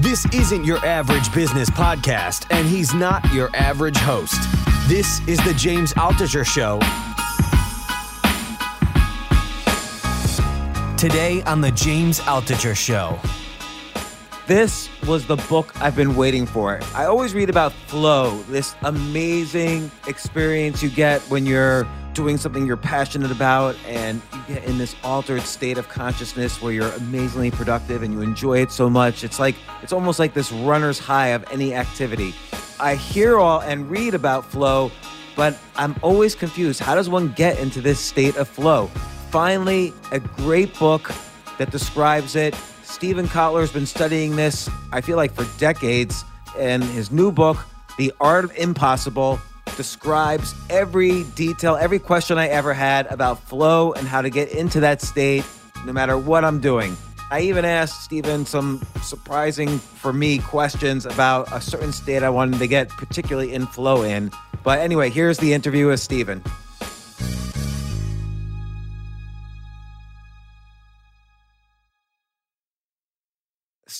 This isn't your average business podcast, and he's not your average host. This is the James Altucher Show. Today on the James Altucher Show. This was the book I've been waiting for. I always read about flow, this amazing experience you get when you're doing something you're passionate about and you get in this altered state of consciousness where you're amazingly productive and you enjoy it so much. It's like it's almost like this runner's high of any activity. I hear all and read about flow, but I'm always confused. How does one get into this state of flow? Finally, a great book that describes it. Steven Kotler's been studying this, I feel like, for decades. And his new book, The Art of Impossible, describes every detail, every question I ever had about flow and how to get into that state no matter what I'm doing. I even asked Steven some surprising for me questions about a certain state I wanted to get particularly in flow in. But anyway, here's the interview with Steven.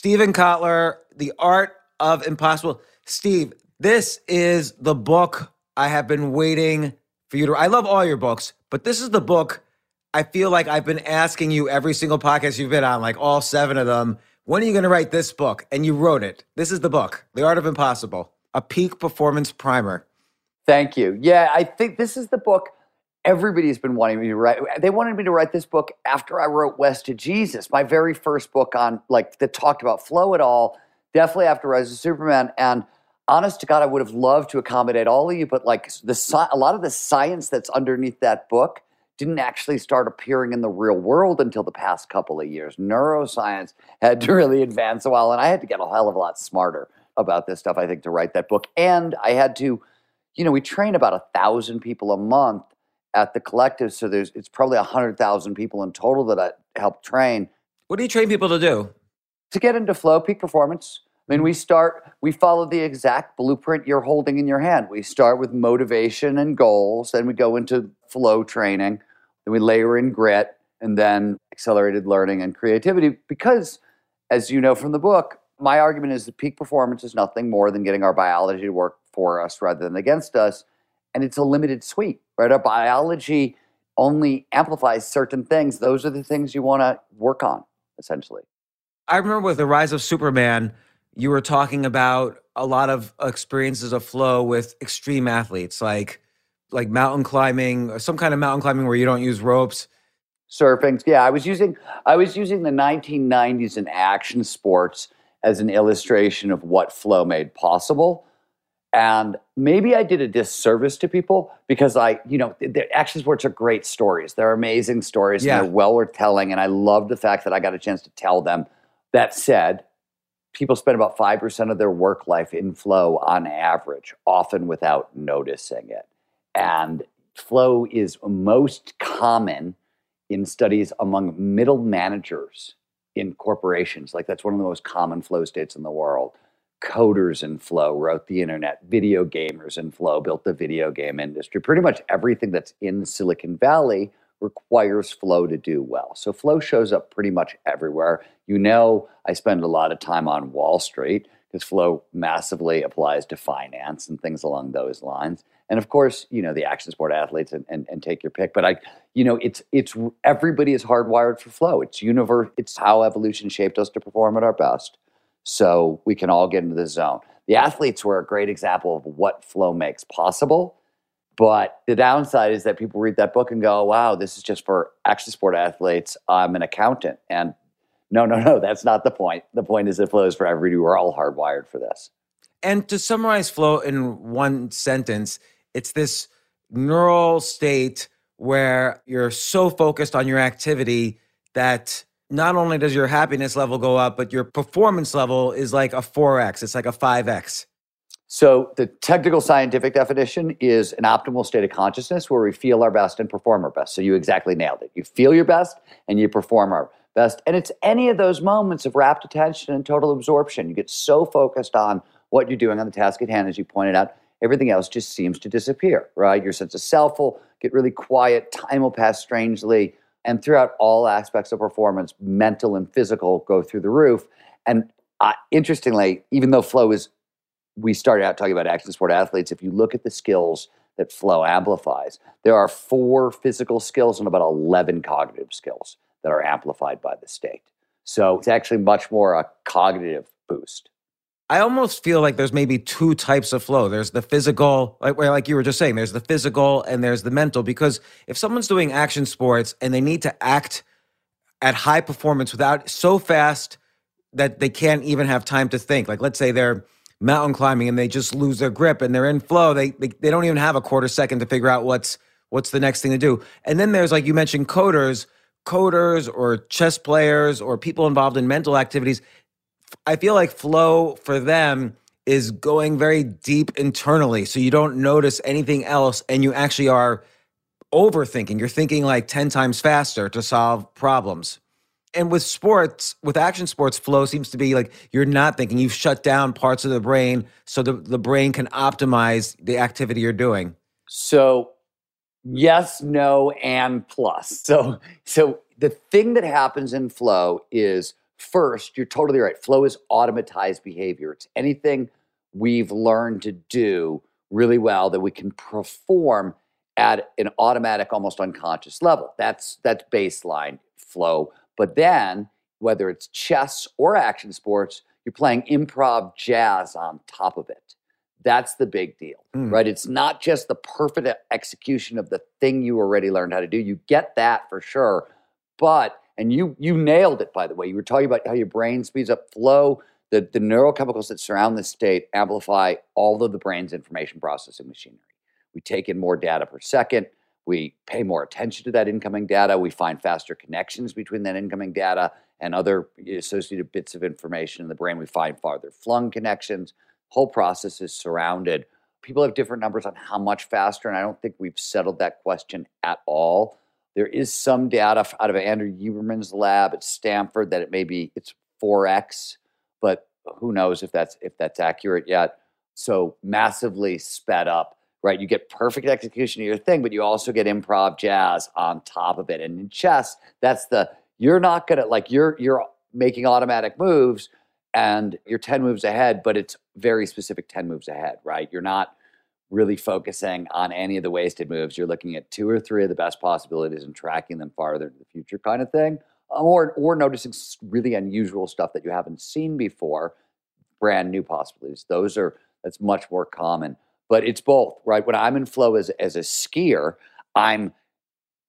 Steven Kotler, The Art of Impossible. Steve, this is the book I have been waiting for you to. I love all your books, but this is the book I feel like I've been asking you every single podcast you've been on, like all seven of them. When are you going to write this book? And you wrote it. This is the book, The Art of Impossible, a peak performance primer. Thank you. Yeah, I think this is the book everybody's been wanting me to write. They wanted me to write this book after I wrote West to Jesus, my very first book on like that talked about flow at all. Definitely after Rise of Superman. And honest to God, I would have loved to accommodate all of you, but like the a lot of the science that's underneath that book didn't actually start appearing in the real world until the past couple of years. Neuroscience had to really advance a while, and I had to get a hell of a lot smarter about this stuff, I think, to write that book. And I had to, you know, we train about a thousand people a month at the collective, so there's it's probably a hundred thousand people in total that I help train. What do you train people to do? To get into flow, peak performance, I mean, we mm-hmm. start, we follow the exact blueprint you're holding in your hand. We start with motivation and goals, then we go into flow training, then we layer in grit, and then accelerated learning and creativity. Because, as you know from the book, my argument is that peak performance is nothing more than getting our biology to work for us rather than against us. And it's a limited suite, right? Our biology only amplifies certain things. Those are the things you want to work on, essentially. I remember with the rise of Superman, you were talking about a lot of experiences of flow with extreme athletes like like mountain climbing or some kind of mountain climbing where you don't use ropes surfing yeah i was using i was using the 1990s in action sports as an illustration of what flow made possible and maybe i did a disservice to people because i you know the action sports are great stories they're amazing stories yeah. and they're well worth telling and i love the fact that i got a chance to tell them that said people spend about 5% of their work life in flow on average, often without noticing it. And flow is most common in studies among middle managers in corporations. Like that's one of the most common flow states in the world. Coders in flow wrote the internet, video gamers in flow built the video game industry. Pretty much everything that's in Silicon Valley requires flow to do well. So flow shows up pretty much everywhere. You know, I spend a lot of time on Wall Street because flow massively applies to finance and things along those lines. and of course, you know the action sport athletes, and, and, and take your pick. But I, you know, it's it's everybody is hardwired for flow. It's universe. It's how evolution shaped us to perform at our best, so we can all get into the zone. The athletes were a great example of what flow makes possible. But the downside is that people read that book and go, "Wow, this is just for action sport athletes." I'm an accountant, and no, no, no, that's not the point. The point is it flows for everybody. We're all hardwired for this. And to summarize flow in one sentence, it's this neural state where you're so focused on your activity that not only does your happiness level go up, but your performance level is like a 4x, it's like a 5x. So, the technical scientific definition is an optimal state of consciousness where we feel our best and perform our best. So, you exactly nailed it. You feel your best and you perform our best. And it's any of those moments of rapt attention and total absorption. You get so focused on what you're doing on the task at hand, as you pointed out, everything else just seems to disappear, right? Your sense of self will get really quiet, time will pass strangely, and throughout all aspects of performance, mental and physical go through the roof. And uh, interestingly, even though flow is, we started out talking about action sport athletes, if you look at the skills that flow amplifies, there are four physical skills and about 11 cognitive skills that are amplified by the state. So it's actually much more a cognitive boost. I almost feel like there's maybe two types of flow. There's the physical, like like you were just saying, there's the physical and there's the mental. Because if someone's doing action sports and they need to act at high performance without so fast that they can't even have time to think. Like let's say they're mountain climbing and they just lose their grip and they're in flow. They, they they don't even have a quarter second to figure out what's what's the next thing to do. And then there's like you mentioned coders, coders or chess players or people involved in mental activities I feel like flow for them is going very deep internally. So you don't notice anything else and you actually are overthinking. You're thinking like 10 times faster to solve problems. And with sports, with action sports, flow seems to be like you're not thinking. You've shut down parts of the brain so the, the brain can optimize the activity you're doing. So, yes, no, and plus. So, so the thing that happens in flow is First, you're totally right. Flow is automatized behavior. It's anything we've learned to do really well that we can perform at an automatic, almost unconscious level. That's that's baseline flow. But then, whether it's chess or action sports, you're playing improv jazz on top of it. That's the big deal, mm. right? It's not just the perfect execution of the thing you already learned how to do. You get that for sure, but and you you nailed it by the way. You were talking about how your brain speeds up flow. The, the neurochemicals that surround this state amplify all of the brain's information processing machinery. We take in more data per second. We pay more attention to that incoming data. We find faster connections between that incoming data and other eh, associated bits of information in the brain. We find farther flung connections. Whole process is surrounded. People have different numbers on how much faster and i don't think we've settled that question at all there is some data out of Andrew Huberman's lab at Stanford that it may be it's 4x, but who knows if that's if that's accurate yet. So massively sped up, right? You get perfect execution of your thing, but you also get improv jazz on top of it. And in chess, that's the you're not gonna like you're you're making automatic moves and you're 10 moves ahead, but it's very specific 10 moves ahead, right? You're not really focusing on any of the wasted moves. You're looking at two or three of the best possibilities and tracking them farther into the future, kind of thing. Um, or, or noticing really unusual stuff that you haven't seen before, brand new possibilities. Those are that's much more common. But it's both, right? When I'm in flow as as a skier, I'm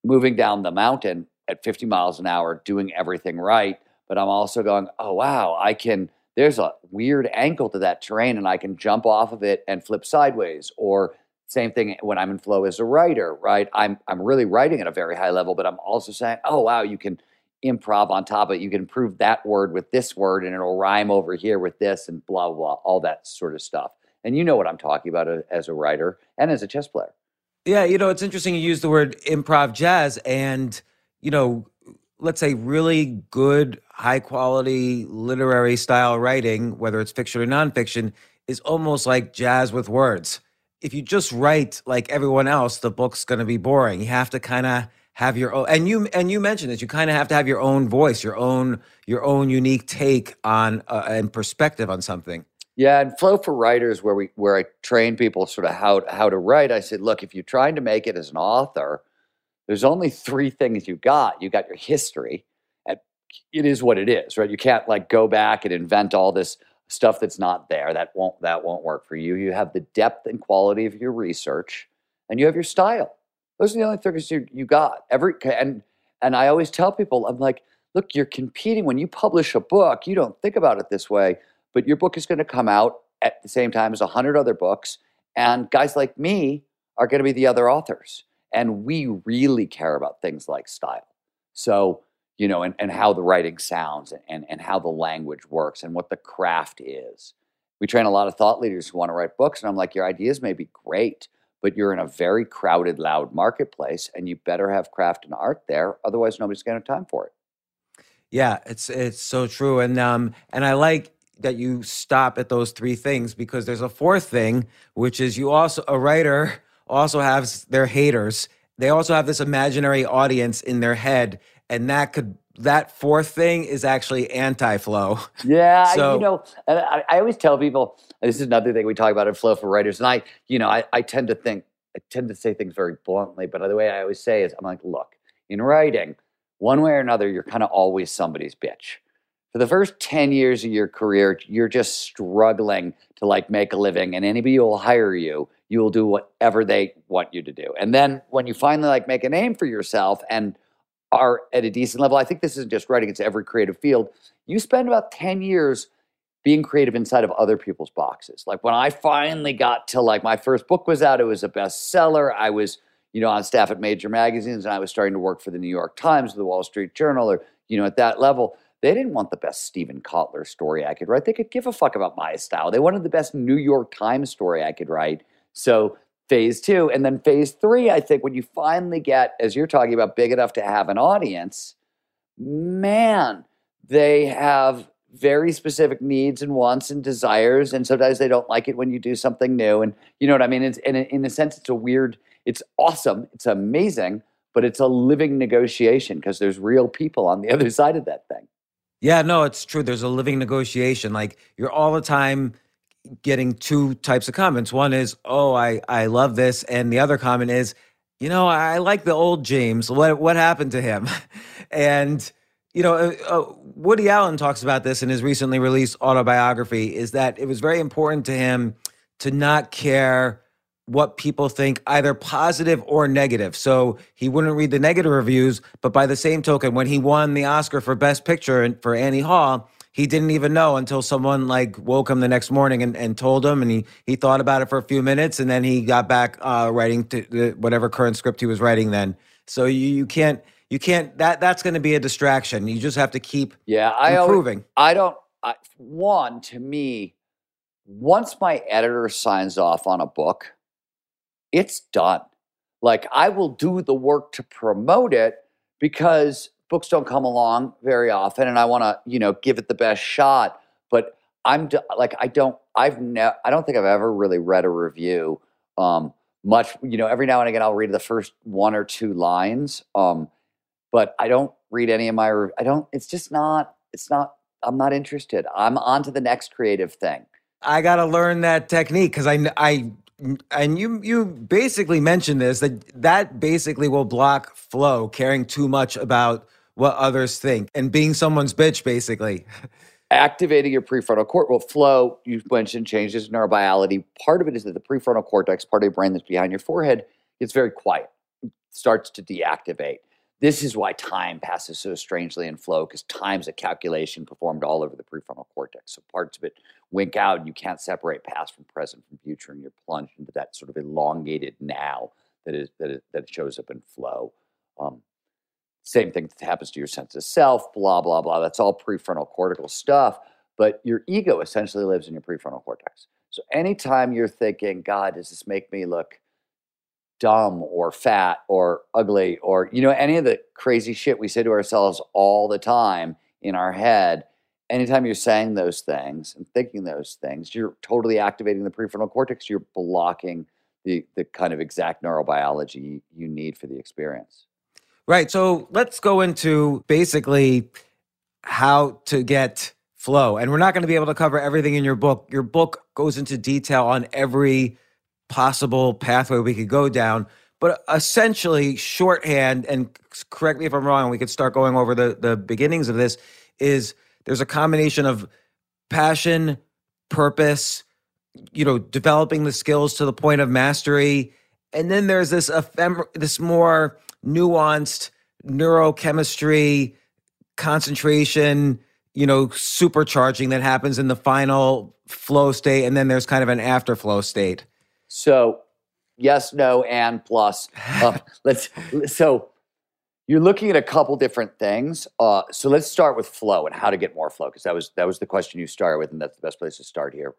moving down the mountain at 50 miles an hour, doing everything right. But I'm also going, oh wow, I can there's a weird ankle to that terrain and I can jump off of it and flip sideways. Or same thing when I'm in flow as a writer, right? I'm I'm really writing at a very high level, but I'm also saying, oh wow, you can improv on top of it. You can improve that word with this word and it'll rhyme over here with this and blah blah, blah all that sort of stuff. And you know what I'm talking about uh, as a writer and as a chess player. Yeah, you know, it's interesting you use the word improv jazz and you know, let's say really good high quality literary style writing, whether it's fiction or nonfiction, is almost like jazz with words. If you just write like everyone else, the book's going to be boring. You have to kind of have your own and you and you mentioned this you kind of have to have your own voice your own your own unique take on uh, and perspective on something Yeah, and flow for writers, where we where I train people sort of how how to write. I said, look, if you're trying to make it as an author, there's only three things you got. You got your history, and it is what it is, right? You can't like go back and invent all this stuff that's not there. That won't that won't work for you. You have the depth and quality of your research, and you have your style. Those are the only things you you got. Every and and I always tell people, I'm like, look, you're competing when you publish a book. You don't think about it this way but your book is going to come out at the same time as a 100 other books. And guys like me are going to be the other authors. And we really care about things like style. So, you know, and, and how the writing sounds and, and how the language works and what the craft is. We train a lot of thought leaders who want to write books. And I'm like, your ideas may be great, but you're in a very crowded, loud marketplace and you better have craft and art there. Otherwise, nobody's going to have time for it. Yeah, it's it's so true. And um and I like that you stop at those three things because there's a fourth thing, which is you also a writer also has their haters. They also have this imaginary audience in their head, and that could that fourth thing is actually anti-flow. Yeah, so, you know, I, I, always tell people this is another thing we talk about in flow for writers, and I, you know, I, I tend to think I tend to say things very bluntly, but the way I always say is, I'm like, look, in writing, one way or another, you're kind of always somebody's bitch for the first 10 years of your career, you're just struggling to like make a living and anybody will hire you, you will do whatever they want you to do. And then when you finally like make a name for yourself and are at a decent level, I think this isn't just writing, it's every creative field. You spend about 10 years being creative inside of other people's boxes. Like when I finally got to like my first book was out, it was a bestseller. I was, you know, on staff at major magazines and I was starting to work for the New York Times or the Wall Street Journal or, you know, at that level they didn't want the best Steven Kotler story I could write. They could give a fuck about my style. They wanted the best New York Times story I could write. So phase two. And then phase three, I think when you finally get, as you're talking about, big enough to have an audience, man, they have very specific needs and wants and desires. And sometimes they don't like it when you do something new. And you know what I mean? It's, in, a, in a sense, it's a weird, it's awesome, it's amazing, but it's a living negotiation because there's real people on the other side of that thing. Yeah, no, it's true. There's a living negotiation. Like you're all the time getting two types of comments. One is, "Oh, I I love this," and the other comment is, "You know, I like the old James. What what happened to him?" and you know, uh, uh, Woody Allen talks about this in his recently released autobiography. Is that it was very important to him to not care what people think, either positive or negative. So he wouldn't read the negative reviews, but by the same token, when he won the Oscar for Best Picture for Annie Hall, he didn't even know until someone like woke him the next morning and, and told him, and he he thought about it for a few minutes, and then he got back uh, writing to whatever current script he was writing then. So you you can't you can't that that's going to be a distraction. You just have to keep yeah I improving. Always, I don't. I, one to me, once my editor signs off on a book, it's done. Like I will do the work to promote it because books don't come along very often and I want to, you know, give it the best shot, but I'm like I don't I've never I don't think I've ever really read a review um much, you know, every now and again I'll read the first one or two lines um but I don't read any of my I don't it's just not it's not I'm not interested. I'm on to the next creative thing. I got to learn that technique cuz I I and you you basically mentioned this that that basically will block flow caring too much about what others think and being someone's bitch basically. Activating your prefrontal cortex well flow you mentioned changes in neurobiology part of it is that the prefrontal cortex part of your brain that's behind your forehead gets very quiet starts to deactivate this is why time passes so strangely in flow because time's a calculation performed all over the prefrontal cortex. So parts of it wink out and you can't separate past from present from future and you're plunged into that sort of elongated now that is that, is, that shows up in flow. Um, same thing that happens to your sense of self, blah, blah, blah. That's all prefrontal cortical stuff. But your ego essentially lives in your prefrontal cortex. So anytime you're thinking, God, does this make me look dumb or fat or ugly or you know any of the crazy shit we say to ourselves all the time in our head anytime you're saying those things and thinking those things you're totally activating the prefrontal cortex you're blocking the the kind of exact neurobiology you need for the experience right so let's go into basically how to get flow. And we're not going to be able to cover everything in your book. Your book goes into detail on every possible pathway we could go down. But essentially, shorthand, and correct me if I'm wrong, we could start going over the, the beginnings of this, is there's a combination of passion, purpose, you know, developing the skills to the point of mastery. And then there's this ephemer- this more nuanced neurochemistry, concentration, you know, supercharging that happens in the final flow state. And then there's kind of an afterflow state. So yes, no, and plus. Uh, let's so you're looking at a couple different things. Uh, so let's start with flow and how to get more flow because that was that was the question you started with, and that's the best place to start here.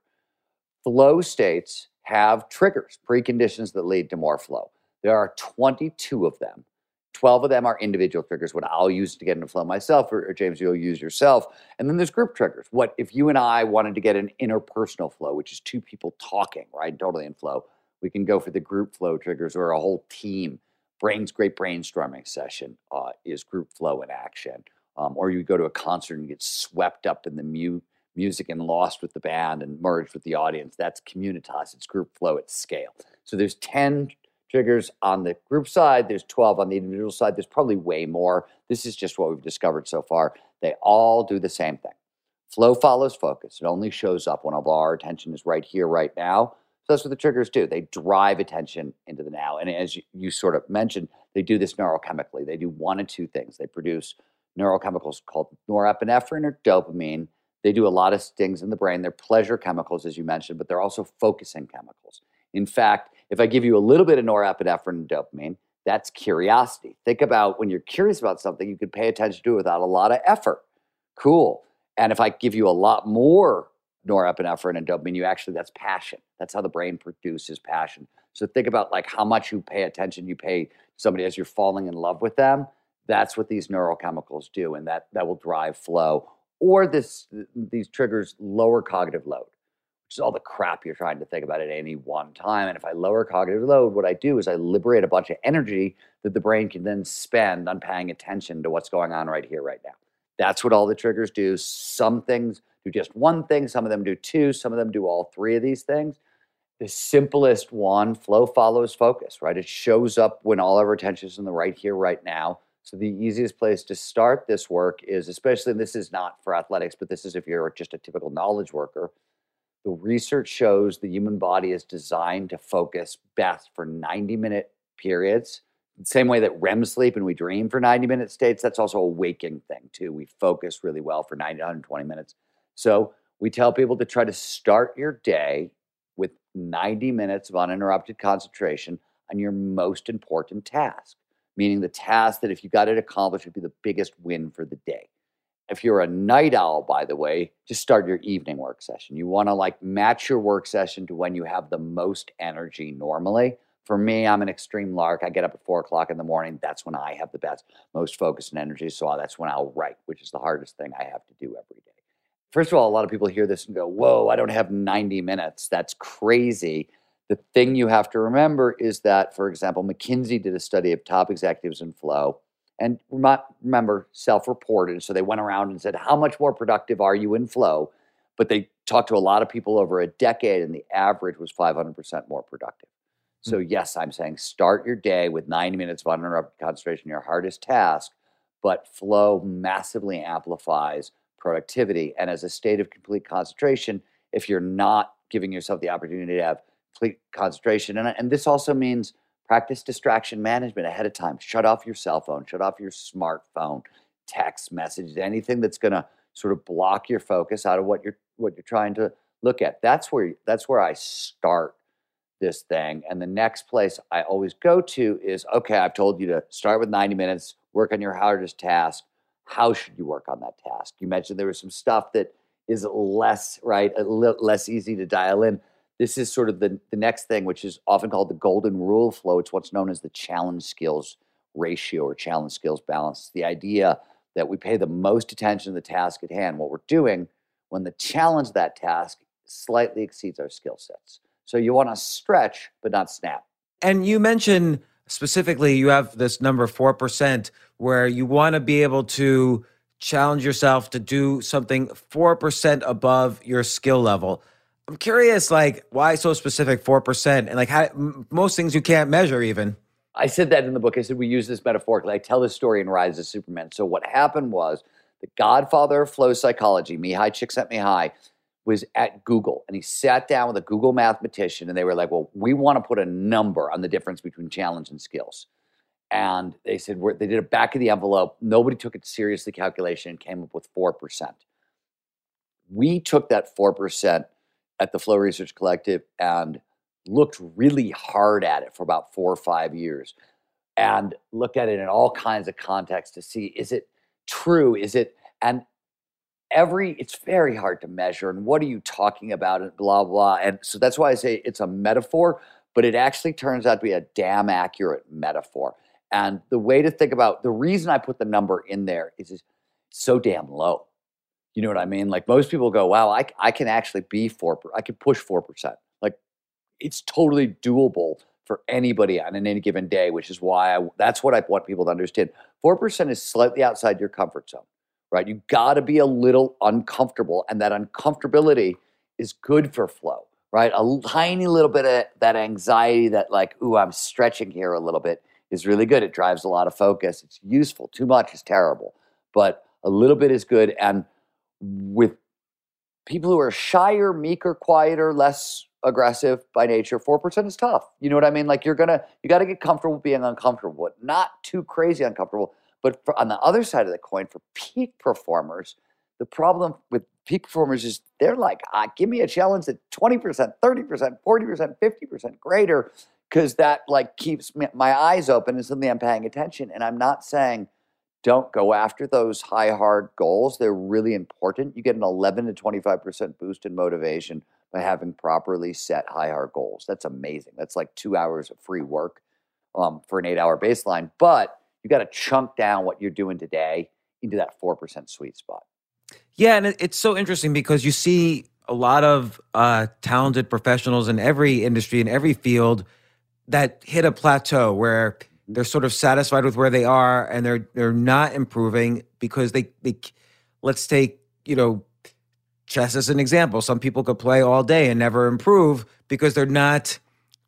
Flow states have triggers, preconditions that lead to more flow. There are 22 of them. 12 of them are individual triggers, what I'll use to get into flow myself, or, or, James, you'll use yourself. And then there's group triggers. What if you and I wanted to get an interpersonal flow, which is two people talking, right? Totally in flow. We can go for the group flow triggers or a whole team. Brain's great brainstorming session uh, is group flow in action. Um, or you go to a concert and get swept up in the mu- music and lost with the band and merged with the audience. That's communitas. It's group flow at scale. So there's 10 triggers on the group side. There's 12 on the individual side. There's probably way more. This is just what we've discovered so far. They all do the same thing. Flow follows focus. It only shows up when all our attention is right here, right now. So that's what the triggers do. They drive attention into the now. And as you, you sort of mentioned, they do this neurochemically. They do one of two things. They produce neurochemicals called norepinephrine or dopamine. They do a lot of things in the brain. They're pleasure chemicals, as you mentioned, but they're also focusing chemicals. In fact, if I give you a little bit of norepinephrine and dopamine, that's curiosity. Think about when you're curious about something, you can pay attention to it without a lot of effort. Cool. And if I give you a lot more norepinephrine and dopamine, you actually, that's passion. That's how the brain produces passion. So think about like how much you pay attention, you pay somebody as you're falling in love with them. That's what these neurochemicals do, and that that will drive flow. Or this these triggers lower cognitive load, which is all the crap you're trying to think about at any one time. And if I lower cognitive load, what I do is I liberate a bunch of energy that the brain can then spend on paying attention to what's going on right here, right now. That's what all the triggers do. Some things do just one thing, some of them do two, some of them do all three of these things. The simplest one, flow follows focus, right? It shows up when all our attention is in the right here, right now. So the easiest place to start this work is, especially this is not for athletics, but this is if you're just a typical knowledge worker. The research shows the human body is designed to focus best for 90 minute periods same way that REM sleep and we dream for 90 minute states, that's also a waking thing too. We focus really well for 90 120 minutes. So we tell people to try to start your day with 90 minutes of uninterrupted concentration on your most important task, meaning the task that if you got it accomplished would be the biggest win for the day. If you're a night owl, by the way, just start your evening work session. You want to like match your work session to when you have the most energy normally. For me, I'm an extreme lark. I get up at four o'clock in the morning. That's when I have the best, most focus and energy. So uh, that's when I'll write, which is the hardest thing I have to do every day. First of all, a lot of people hear this and go, Whoa, I don't have 90 minutes. That's crazy. The thing you have to remember is that, for example, McKinsey did a study of top executives in flow. And remember, self reported. So they went around and said, How much more productive are you in flow? But they talked to a lot of people over a decade, and the average was 500% more productive. So, mm. yes, I'm saying start your day with 90 minutes of uninterrupted concentration, your hardest task, but flow massively amplifies productivity. And as a state of complete concentration, if you're not giving yourself the opportunity to have complete concentration, and, and this also means practice distraction management ahead of time. Shut off your cell phone, shut off your smartphone, text messages, anything that's going to sort of block your focus out of what you're what you're trying to look at. That's where that's where I start this thing. And the next place I always go to is okay, I've told you to start with 90 minutes, work on your hardest task how should you work on that task? You mentioned there was some stuff that is less right, less easy to dial in. This is sort of the, the next thing, which is often called the golden rule flow. It's what's known as the challenge skills ratio or challenge skills balance. The idea that we pay the most attention to the task at hand, what we're doing, when the challenge of that task slightly exceeds our skill sets. So you want to stretch, but not snap. And you mentioned specifically you have this number 4% where you want to be able to challenge yourself to do something 4% above your skill level. I'm curious, like, why so specific 4%? And like, how most things you can't measure even. I said that in the book. I said we use this metaphorically. I tell this story in Rise of Superman. So what happened was the godfather of flow psychology, Mihaly Csikszentmihalyi, was at Google and he sat down with a Google mathematician and they were like, well, we want to put a number on the difference between challenge and skills. And they said, they did a back of the envelope. Nobody took it seriously calculation and came up with 4%. We took that 4% at the Flow Research Collective and looked really hard at it for about four or five years and looked at it in all kinds of contexts to see is it true? Is it, and every it's very hard to measure and what are you talking about and blah blah and so that's why i say it's a metaphor but it actually turns out to be a damn accurate metaphor and the way to think about the reason i put the number in there is it's so damn low you know what i mean like most people go wow i, I can actually be 4%, i can push 4% like it's totally doable for anybody on any given day which is why I, that's what i want people to understand 4% is slightly outside your comfort zone right? You got to be a little uncomfortable, and that uncomfortability is good for flow, right? A tiny little bit of that anxiety that, like, ooh, I'm stretching here a little bit is really good. It drives a lot of focus. It's useful. Too much is terrible, but a little bit is good. And with people who are shyer, meeker, quieter, less aggressive by nature, 4% is tough. You know what I mean? Like you're gonna, you gotta get comfortable being uncomfortable, but not too crazy uncomfortable. But for, on the other side of the coin, for peak performers, the problem with peak performers is they're like, ah, give me a challenge that's 20%, 30%, 40%, 50% greater, because that like keeps me, my eyes open and something I'm paying attention. And I'm not saying don't go after those high, hard goals. They're really important. You get an 11 to 25% boost in motivation by having properly set high, hard goals. That's amazing. That's like two hours of free work um, for an eight hour baseline. But you got to chunk down what you're doing today into that 4% sweet spot. Yeah, and it's so interesting because you see a lot of uh, talented professionals in every industry, in every field that hit a plateau where. They're sort of satisfied with where they are and they're they're not improving because they, they let's take, you know, chess as an example. Some people could play all day and never improve because they're not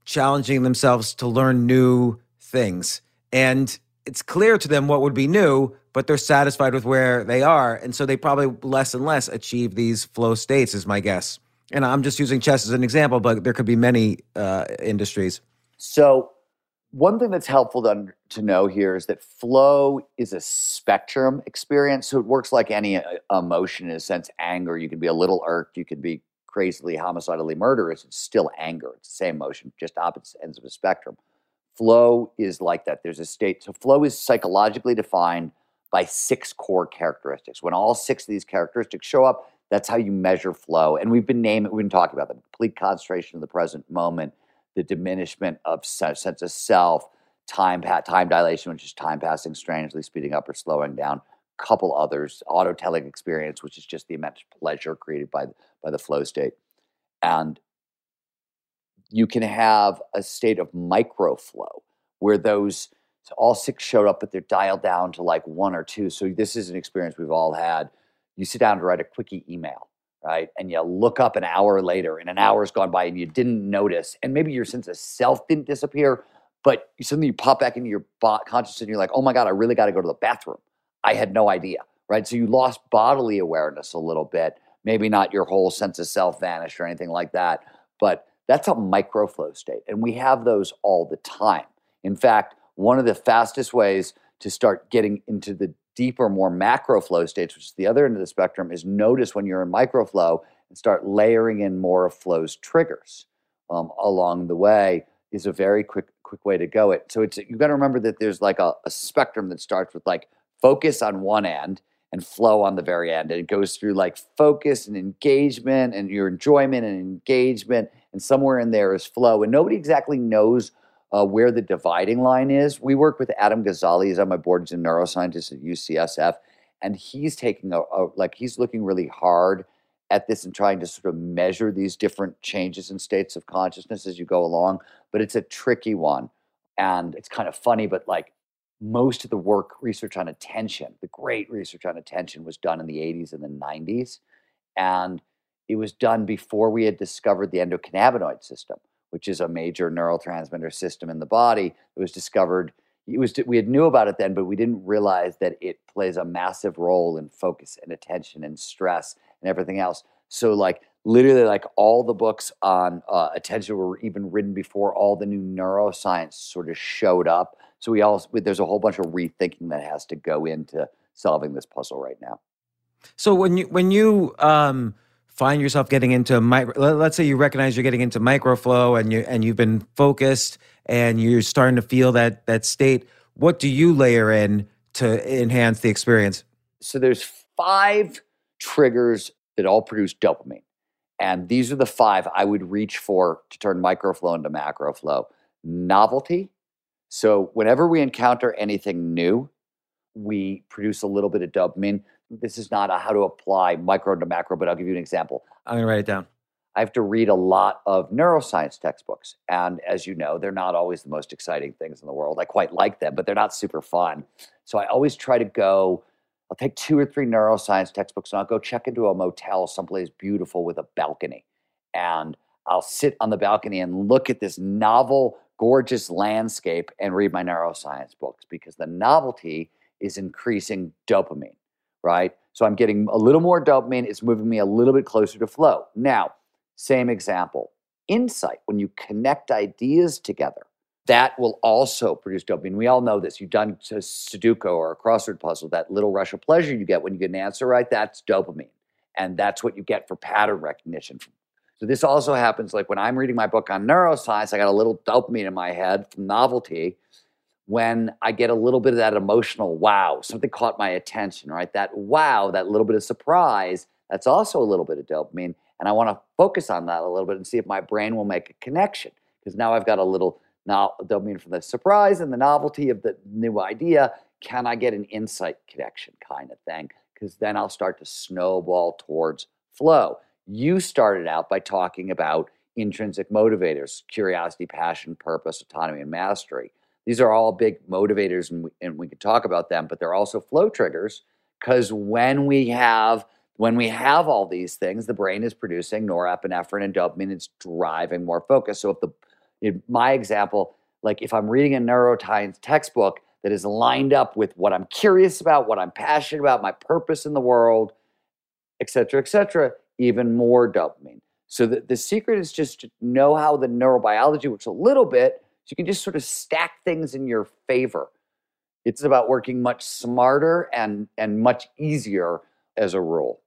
challenging themselves to learn new things. And it's clear to them what would be new, but they're satisfied with where they are. And so they probably less and less achieve these flow states, is my guess. And I'm just using chess as an example, but there could be many uh, industries. So, one thing that's helpful to, to know here is that flow is a spectrum experience. So, it works like any uh, emotion in a sense. Anger, you can be a little irked, you can be crazily homicidally murderous. It's still anger. It's the same emotion, just opposite ends of a spectrum. Flow is like that. There's a state. So flow is psychologically defined by six core characteristics. When all six of these characteristics show up, that's how you measure flow. And we've been naming, we've been talking about them complete concentration of the present moment, the diminishment of such sense of self, time time dilation, which is time passing strangely, speeding up or slowing down. Couple others, autotelic experience, which is just the immense pleasure created by by the flow state, and you can have a state of microflow where those all six showed up, but they're dialed down to like one or two. So this is an experience we've all had. You sit down to write a quickie email, right? And you look up an hour later, and an hour's gone by, and you didn't notice, and maybe your sense of self didn't disappear, but suddenly you pop back into your consciousness, and you're like, "Oh my god, I really got to go to the bathroom." I had no idea, right? So you lost bodily awareness a little bit. Maybe not your whole sense of self vanished or anything like that, but that's a microflow state. And we have those all the time. In fact, one of the fastest ways to start getting into the deeper, more macro flow states, which is the other end of the spectrum, is notice when you're in microflow and start layering in more of flow's triggers um, along the way is a very quick quick way to go it. So it's you got to remember that there's like a, a spectrum that starts with like focus on one end and flow on the very end. And it goes through like focus and engagement and your enjoyment and engagement. And somewhere in there is flow. And nobody exactly knows uh, where the dividing line is. We work with Adam Gazzaley. He's on my board. He's a neuroscientist at UCSF. And he's taking a, a like, he's looking really hard at this and trying to sort of measure these different changes in states of consciousness as you go along. But it's a tricky one. And it's kind of funny, but like most of the work, research on attention, the great research on attention was done in the 80s and the 90s. And it was done before we had discovered the endocannabinoid system, which is a major neurotransmitter system in the body. It was discovered, it was we had knew about it then, but we didn't realize that it plays a massive role in focus and attention and stress and everything else. So like literally like all the books on uh, attention were even written before all the new neuroscience sort of showed up so we all there's a whole bunch of rethinking that has to go into solving this puzzle right now. So when you when you um, find yourself getting into micro, let's say you recognize you're getting into microflow and you and you've been focused and you're starting to feel that that state. What do you layer in to enhance the experience? So there's five triggers that all produce dopamine. And these are the five I would reach for to turn microflow into macroflow. Novelty, so whenever we encounter anything new, we produce a little bit of dopamine. This is not a how to apply micro to macro, but I'll give you an example. I'm going to write it down. I have to read a lot of neuroscience textbooks. And as you know, they're not always the most exciting things in the world. I quite like them, but they're not super fun. So I always try to go, I'll take two or three neuroscience textbooks and I'll go check into a motel someplace beautiful with a balcony. And I'll sit on the balcony and look at this novel gorgeous landscape and read my neuroscience books because the novelty is increasing dopamine, right? So I'm getting a little more dopamine. It's moving me a little bit closer to flow. Now, same example insight, when you connect ideas together, that will also produce dopamine. We all know this. You've done a Sudoku or a crossword puzzle, that little rush of pleasure you get when you get an answer right, that's dopamine. And that's what you get for pattern recognition so this also happens like when I'm reading my book on neuroscience, I got a little dopamine in my head from novelty. When I get a little bit of that emotional wow, something caught my attention, right? That wow, that little bit of surprise, that's also a little bit of dopamine. And I want to focus on that a little bit and see if my brain will make a connection. Because now I've got a little no- dopamine from the surprise and the novelty of the new idea. Can I get an insight connection kind of thing? Because then I'll start to snowball towards flow. You started out by talking about intrinsic motivators curiosity, passion, purpose, autonomy, and mastery. These are all big motivators, and we, and we can talk about them, but they're also flow triggers because when we have when we have all these things, the brain is producing norepinephrine and dopamine. It's driving more focus. So if the in my example, like if I'm reading a neuroscience textbook that is lined up with what I'm curious about, what I'm passionate about, my purpose in the world, et cetera, et cetera, even more dopamine. So the, the secret is just to know how the neurobiology works a little bit so you can just sort of stack things in your favor. It's about working much smarter and and much easier as a rule.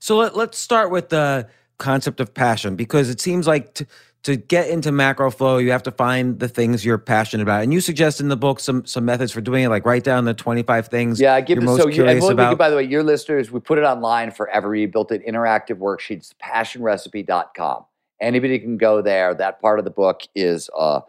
So let, let's start with the concept of passion because it seems like t- to get into macro flow, you have to find the things you're passionate about. And you suggest in the book some some methods for doing it, like write down the 25 things yeah, I give you're most so curious you, about. by the way, your listeners, we put it online forever. We built it interactive worksheets, passionrecipe.com. Anybody can go there. That part of the book is uh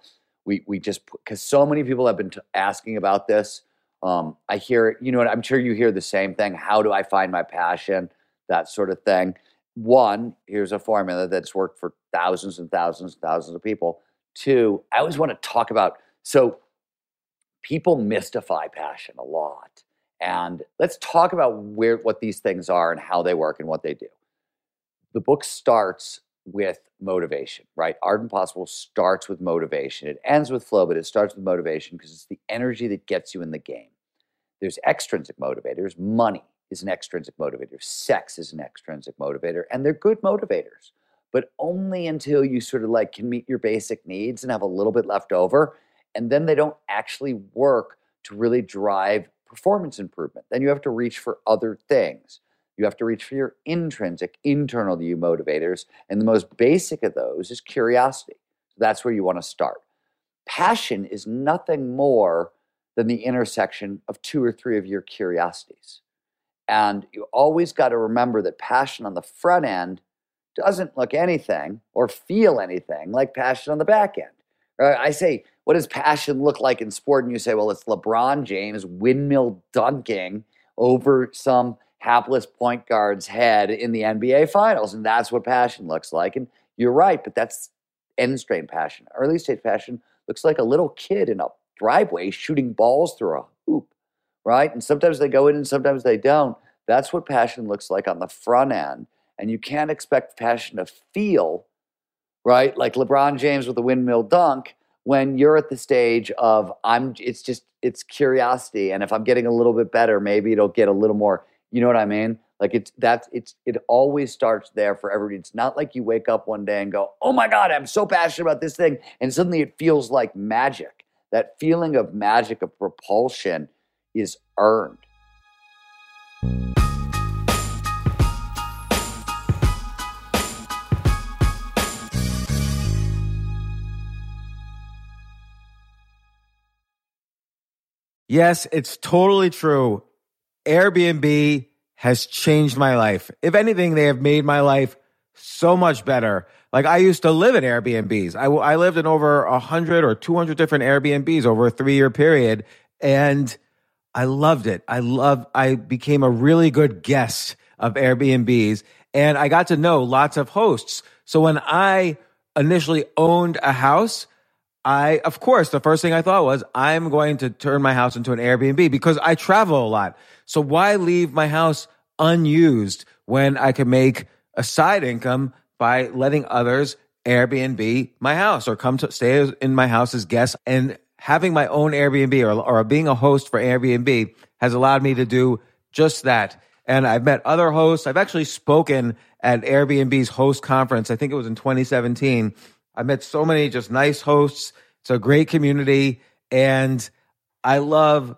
we we just because so many people have been t- asking about this. Um, I hear, you know what, I'm sure you hear the same thing. How do I find my passion? That sort of thing one, here's a formula that's worked for thousands and thousands and thousands of people. Two, I always want to talk about so people mystify passion a lot. And let's talk about where what these things are and how they work and what they do. The book starts with motivation, right? Art Impossible starts with motivation. It ends with flow, but it starts with motivation because it's the energy that gets you in the game. There's extrinsic motivators, money, is an extrinsic motivator. Sex is an extrinsic motivator, and they're good motivators, but only until you sort of like can meet your basic needs and have a little bit left over. And then they don't actually work to really drive performance improvement. Then you have to reach for other things. You have to reach for your intrinsic, internal to you motivators. And the most basic of those is curiosity. That's where you want to start. Passion is nothing more than the intersection of two or three of your curiosities. And you always got to remember that passion on the front end doesn't look anything or feel anything like passion on the back end. I say, what does passion look like in sport? And you say, well, it's LeBron James windmill dunking over some hapless point guard's head in the NBA finals. And that's what passion looks like. And you're right, but that's end strain passion. Early stage passion looks like a little kid in a driveway shooting balls through a hoop, right? And sometimes they go in and sometimes they don't. That's what passion looks like on the front end. And you can't expect passion to feel, right? Like LeBron James with a windmill dunk when you're at the stage of I'm it's just it's curiosity and if I'm getting a little bit better maybe it'll get a little more you know what I mean? Like it's that's it's it always starts there for everybody. It's not like you wake up one day and go oh my god I'm so passionate about this thing and suddenly it feels like magic. That feeling of magic of propulsion is earned. Yes, it's totally true. Airbnb has changed my life. If anything, they have made my life so much better. Like I used to live in Airbnbs. I, I lived in over 100 or 200 different Airbnbs over a three year period. And I loved it. I love, I became a really good guest of Airbnbs and I got to know lots of hosts. So when I initially owned a house, I, of course, the first thing I thought was, I'm going to turn my house into an Airbnb because I travel a lot. So why leave my house unused when I can make a side income by letting others Airbnb my house or come to stay in my house as guests and having my own Airbnb or, or being a host for Airbnb has allowed me to do just that. And I've met other hosts. I've actually spoken at Airbnb's host conference. I think it was in 2017 I met so many just nice hosts. It's a great community. And I love,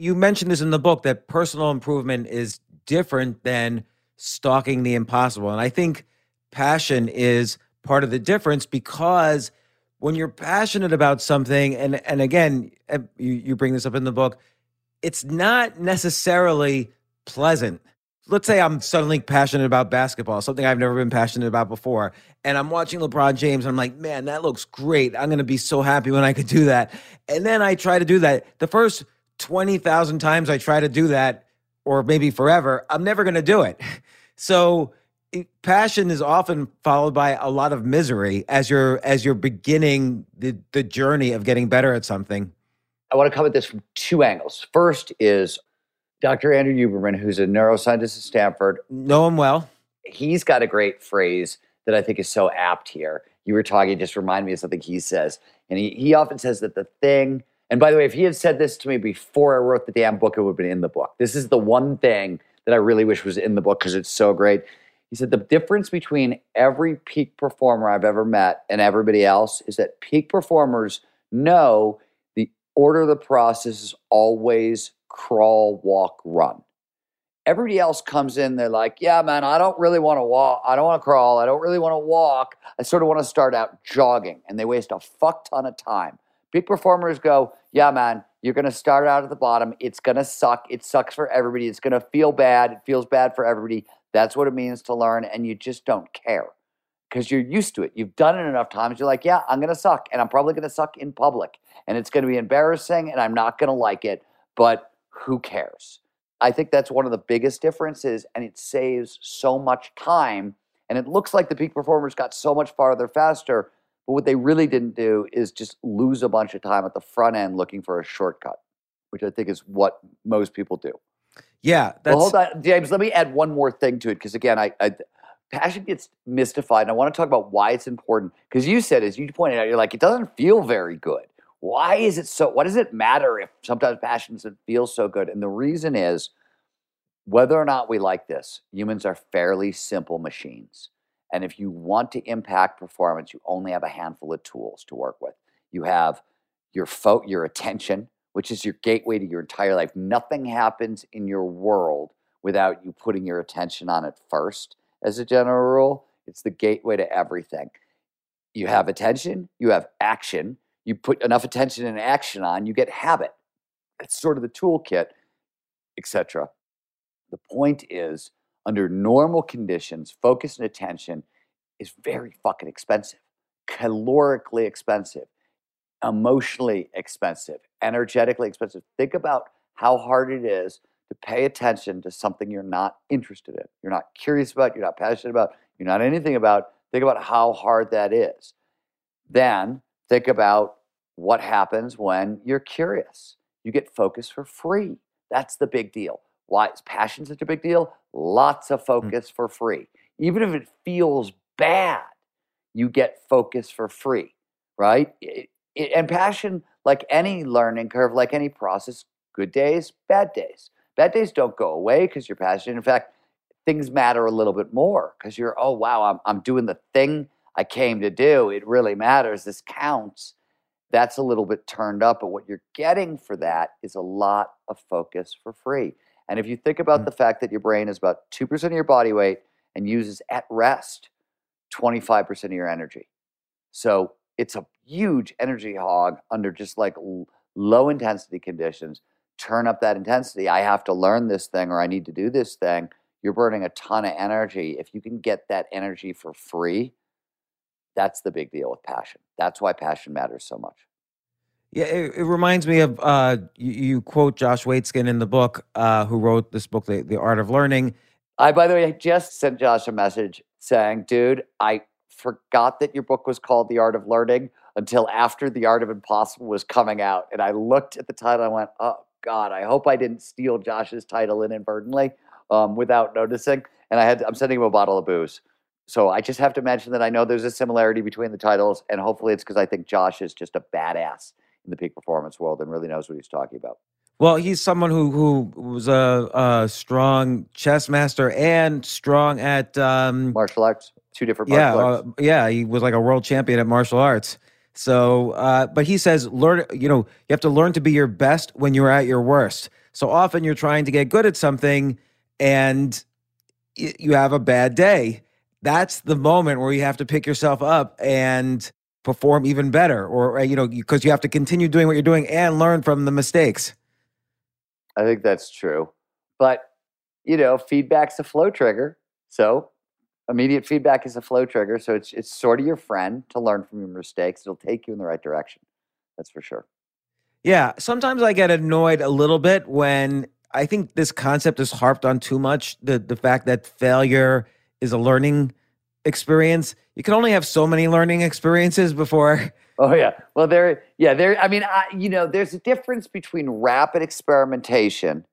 You mentioned this in the book that personal improvement is different than stalking the impossible. And I think passion is part of the difference because when you're passionate about something, and and again, eh, you, you bring this up in the book, it's not necessarily pleasant. Let's say I'm suddenly passionate about basketball, something I've never been passionate about before, and I'm watching LeBron James, and I'm like, man, that looks great. I'm gonna be so happy when I could do that. And then I try to do that. The first 20,000 times I try to do that, or maybe forever, I'm never gonna do it. So passion is often followed by a lot of misery as you're as you're beginning the the journey of getting better at something. I want to come at this from two angles. First is Dr. Andrew Huberman, who's a neuroscientist at Stanford. Know him well. He's got a great phrase that I think is so apt here. You were talking, just remind me of something he says. And he, he often says that the thing, and by the way, if he had said this to me before I wrote the damn book, it would have been in the book. This is the one thing that I really wish was in the book because it's so great. He said the difference between every peak performer I've ever met and everybody else is that peak performers know the order of the process is always crawl, walk, run. Everybody else comes in, they're like, yeah, man, I don't really want to walk. I don't want to crawl. I don't really want to walk. I sort of want to start out jogging. And they waste a fuck ton of time. Big performers go, yeah, man, you're going to start out at the bottom. It's going to suck. It sucks for everybody. It's going to feel bad. It feels bad for everybody. That's what it means to learn. And you just don't care because you're used to it. You've done it enough times. You're like, yeah, I'm going to suck. And I'm probably going to suck in public. And it's going to be embarrassing. And I'm not going to like it. But who cares? I think that's one of the biggest differences. And it saves so much time. And it looks like the peak performers got so much farther faster. But what they really didn't do is just lose a bunch of time at the front end looking for a shortcut, which I think is what most people do. Yeah, that's Well, hold on, James. Let me add one more thing to it because again, I, I passion gets mystified, and I want to talk about why it's important. Because you said, as you pointed out, you're like, it doesn't feel very good. Why is it so? What does it matter if sometimes passion doesn't feel so good? And the reason is whether or not we like this, humans are fairly simple machines. And if you want to impact performance, you only have a handful of tools to work with. You have your fo- your attention, which is your gateway to your entire life. Nothing happens in your world without you putting your attention on it first. As a general rule, it's the gateway to everything. You have attention, you have action. You put enough attention and action on, you get habit. It's sort of the toolkit, etc. The point is, under normal conditions, focus and attention is very fucking expensive, calorically expensive, emotionally expensive, energetically expensive. Think about how hard it is to pay attention to something you're not interested in, you're not curious about, you're not passionate about, you're not anything about. Think about how hard that is. Then think about what happens when you're curious. You get focus for free. That's the big deal. Why is passion such a big deal? Lots of mm. focus for free. Even if it feels bad, you get focus for free, right? It- it- and passion like any learning curve, like any process, good days, bad days. Bad days don't go away because you're passionate. In fact, things matter a little bit more because you're, oh, wow, I'm, I'm doing the thing I came to do. It really matters. This counts. That's a little bit turned up. But what you're getting for that is a lot of focus for free. And if you think about Mm. the fact that your brain is about 2% of your body weight and uses at rest 25% of your energy. So it's a huge energy hog under just like low intensity conditions. Turn up that intensity. I have to learn this thing or I need to do this thing. You're burning a ton of energy. If you can get that energy for free, that's the big deal with passion. That's why passion matters so much. Yeah, it, it reminds me of uh, you, you quote Josh Waitzkin in the book, uh, who wrote this book, the, the Art of Learning. I, by the way, just sent Josh a message saying, dude, I forgot that your book was called The Art of Learning until after The Art of Impossible was coming out. And I looked at the title and went, oh, God, I hope I didn't steal Josh's title inadvertently um, without noticing. And I had, I'm sending him a bottle of booze. So I just have to mention that I know there's a similarity between the titles. And hopefully it's because I think Josh is just a badass in the peak performance world and really knows what he's talking about. Well, he's someone who who was a, a strong chess master and strong at um, Martial arts, two different yeah, arts. uh, yeah. He was like a world champion at martial arts. So, uh, but he says, learn. You know, you have to learn to be your best when you're at your worst. So often you're trying to get good at something, and you have a bad day. That's the moment where you have to pick yourself up and perform even better, or uh, you know, because you have to continue doing what you're doing and learn from the mistakes. I think that's true. But, you know, feedback's a flow trigger. So immediate feedback is a flow trigger. So it's it's sort of your friend to learn from your mistakes. It'll take you in the right direction. That's for sure. Yeah, sometimes I get annoyed a little bit when I think this concept is harped on too much. The the fact that failure is a learning experience. You can only have so many learning experiences before. Oh yeah. Well, there. Yeah, there. I mean, I, you know, there's a difference between rapid experimentation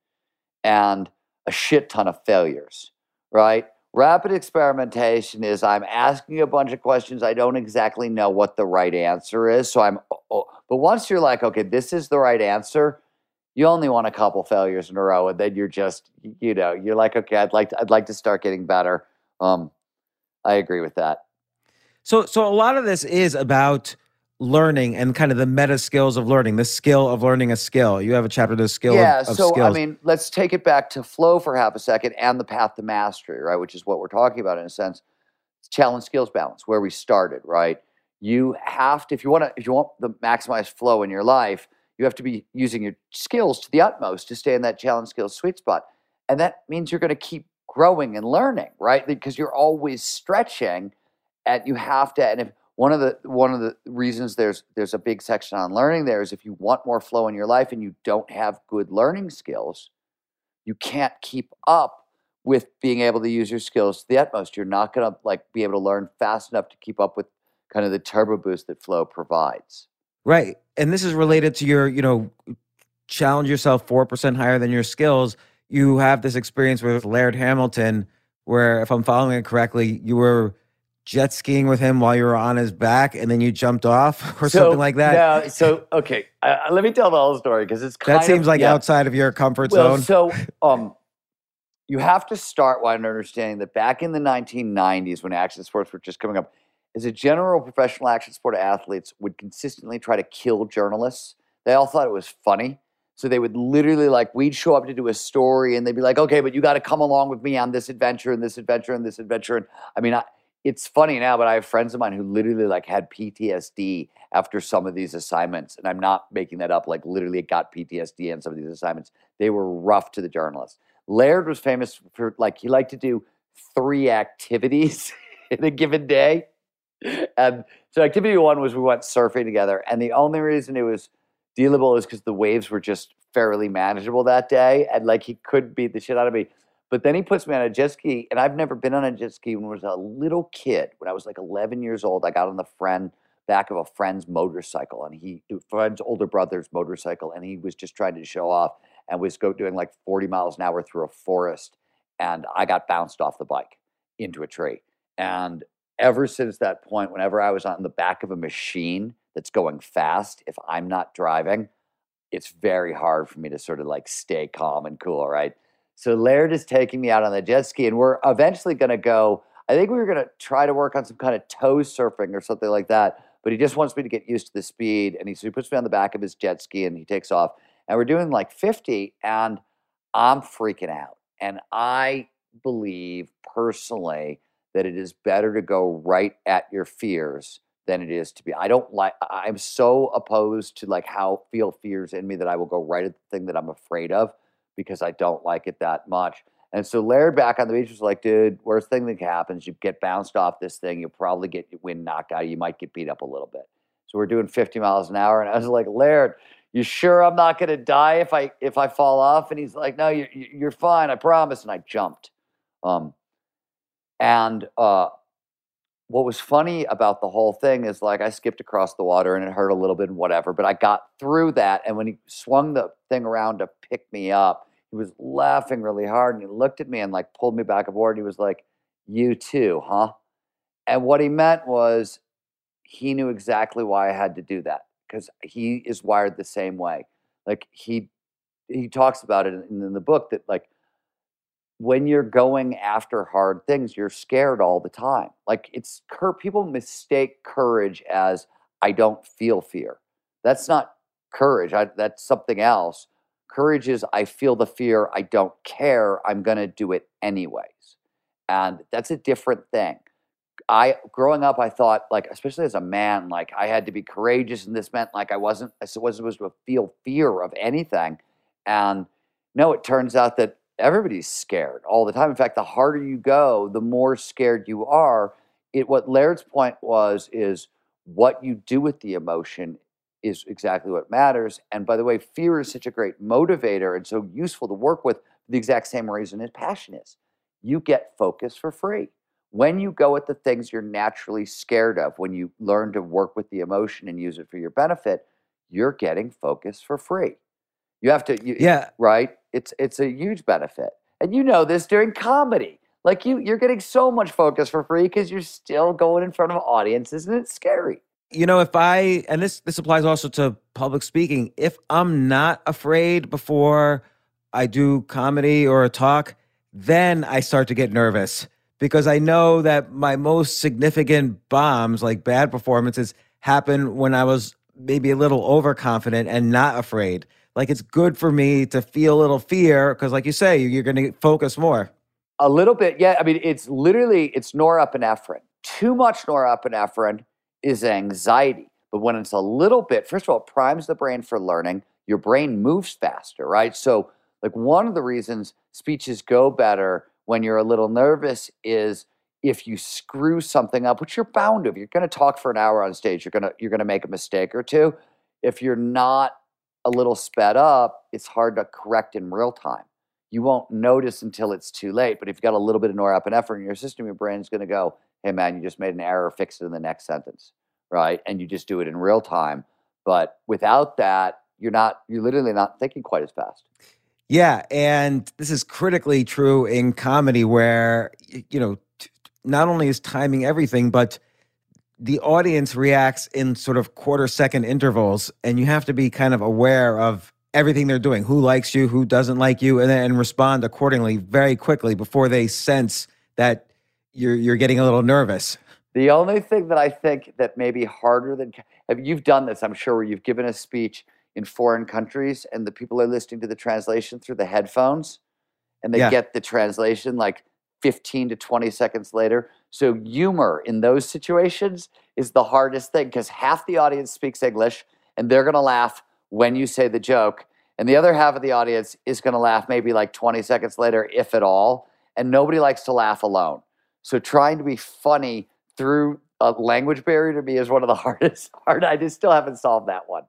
and a shit ton of failures, right? Rapid experimentation is I'm asking a bunch of questions. I don't exactly know what the right answer is. So I'm, but once you're like, okay, this is the right answer, you only want a couple failures in a row, and then you're just, you know, you're like, okay, I'd like, to, I'd like to start getting better. Um, I agree with that. So so a lot of this is about learning and kind of the meta skills of learning, the skill of learning a skill. You have a chapter, the skill yeah, of, of so skills. I mean, let's take it back to flow for half a second and the path to mastery, right? Which is what we're talking about in a sense. Challenge skills balance, where we started, right? You have to, if you want to, if you want the maximize flow in your life, you have to be using your skills to the utmost to stay in that challenge skills sweet spot, and that means you're going to keep growing and learning, right? Because you're always stretching, and you have to. And if one of the one of the reasons there's there's a big section on learning there is if you want more flow in your life and you don't have good learning skills you can't keep up with being able to use your skills to the utmost you're not going to like be able to learn fast enough to keep up with kind of the turbo boost that flow provides Right. And this is related to your, you know, challenge yourself 4% higher than your skills. You have this experience with Laird Hamilton, where, if I'm following it correctly, you were jet skiing with him while you were on his back and then you jumped off or something like that. no, so okay uh, let me tell the whole story because it's kind that seems of, like yeah. outside of your comfort Well, zone. so um, you have to start by understanding that back in the 1990s, when action sports were just coming up, as a general professional action sport athletes would consistently try to kill journalists. They all thought it was funny. So they would literally like we'd show up to do a story and they'd be like, okay, but you got to come along with me on this adventure and this adventure and this adventure. And I mean, I, it's funny now, but I have friends of mine who literally like had PTSD after some of these assignments, and I'm not making that up. Like literally it got PTSD on some of these assignments. They were rough to the journalists. Laird was famous for like he liked to do three activities in a given day. And so activity one was we went surfing together, and the only reason it was dealable is because the waves were just fairly manageable that day, and like he could beat the shit out of me. But then he puts me on a jet ski, and I've never been on a jet ski when I was a little kid. When I was like 11 years old, I got on the friend back of a friend's motorcycle, and he friend's older brother's motorcycle, and he was just trying to show off and was go doing like 40 miles an hour through a forest, and I got bounced off the bike into a tree. And ever since that point, whenever I was on the back of a machine that's going fast, if I'm not driving, it's very hard for me to sort of like stay calm and cool, right? So Laird is taking me out on the jet ski, and we're eventually going to go. I think we were going to try to work on some kind of tow surfing or something like that. But he just wants me to get used to the speed, and he so he puts me on the back of his jet ski and he takes off. And we're doing like 50, and I'm freaking out. And I believe personally that it is better to go right at your fears than it is to be. I don't like. I'm so opposed to like how feel fears in me that I will go right at the thing that I'm afraid of because I don't like it that much. And so Laird back on the beach was like, dude, worst thing that happens, you get bounced off this thing, you'll probably get your wind knocked out, you might get beat up a little bit. So we're doing 50 miles an hour, and I was like, Laird, you sure I'm not going to die if I if I fall off? And he's like, no, you're you're fine, I promise. And I jumped. Um, and uh, what was funny about the whole thing is like I skipped across the water and it hurt a little bit and whatever, but I got through that. And when he swung the thing around to pick me up, he was laughing really hard and he looked at me and like pulled me back aboard. He was like, You too, huh? And what he meant was he knew exactly why I had to do that because he is wired the same way. Like he he talks about it in, in the book that like when you're going after hard things, you're scared all the time. Like it's people mistake courage as I don't feel fear. That's not courage. I, that's something else. Courage is I feel the fear. I don't care. I'm going to do it anyways. And that's a different thing. I growing up, I thought like, especially as a man, like I had to be courageous, and this meant like I wasn't, I wasn't supposed to feel fear of anything. And no, it turns out that everybody's scared all the time. In fact, the harder you go, the more scared you are. It what Laird's point was is what you do with the emotion is exactly what matters. And by the way, fear is such a great motivator and so useful to work with for the exact same reason as passion is. You get focus for free. When you go at the things you're naturally scared of, when you learn to work with the emotion and use it for your benefit, you're getting focus for free. You have to, you, Yeah. right? It's it's a huge benefit, and you know this during comedy. Like you, you're getting so much focus for free because you're still going in front of audiences, and it's scary. you know if i and this this applies also to public speaking if i'm not afraid before i do comedy or a talk then i start to get nervous because i know that my most significant bombs like bad performances happen when i was maybe a little overconfident and not afraid like it's good for me to feel a little fear because like you say you're going to focus more A little bit, yeah. I mean, it's literally it's norepinephrine. Too much norepinephrine is anxiety, but when it's a little bit, first of all, it primes the brain for learning. Your brain moves faster, right? So, like one of the reasons speeches go better when you're a little nervous is if you screw something up, which you're bound to. If you're going to talk for an hour on stage, you're gonna you're gonna make a mistake or two. If you're not a little sped up, it's hard to correct in real time you won't notice until it's too late. But if you've got a little bit of norepinephrine in your system, your brain's going to go, hey, man, you just made an error, fix it in the next sentence, right? And you just do it in real time. But without that, you're not, you're literally not thinking quite as fast. Yeah, and this is critically true in comedy where you know not only is timing everything but the audience reacts in sort of quarter second intervals and you have to be kind of aware of everything they're doing, who likes you, who doesn't like you and then respond accordingly very quickly before they sense that you're you're getting a little nervous. The only thing that I think that may be harder than have you've done this, I'm sure, where you've given a speech in foreign countries and the people are listening to the translation through the headphones and they Yeah. get the translation like 15 to 20 seconds later. So humor in those situations is the hardest thing because half the audience speaks English and they're gonna laugh when you say the joke. And the other half of the audience is gonna laugh maybe like 20 seconds later, if at all. And nobody likes to laugh alone. So trying to be funny through a language barrier to me is one of the hardest. Hard. I just still haven't solved that one.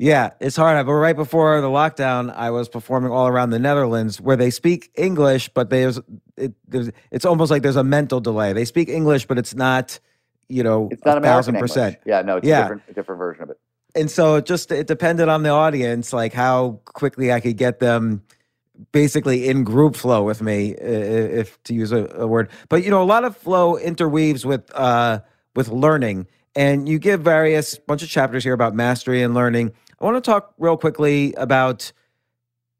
Yeah, it's hard. But right before the lockdown, I was performing all around the Netherlands where they speak English, but there's it, there's it's almost like there's a mental delay. They speak English, but it's not, you know, It's not a thousand percent. Yeah, no, it's Yeah. a different, a different version of it. And so it just it depended on the audience, like how quickly I could get them basically in group flow with me, if to use a, a word. But you know, a lot of flow interweaves with uh with learning. And you give various bunch of chapters here about mastery and learning. I want to talk real quickly about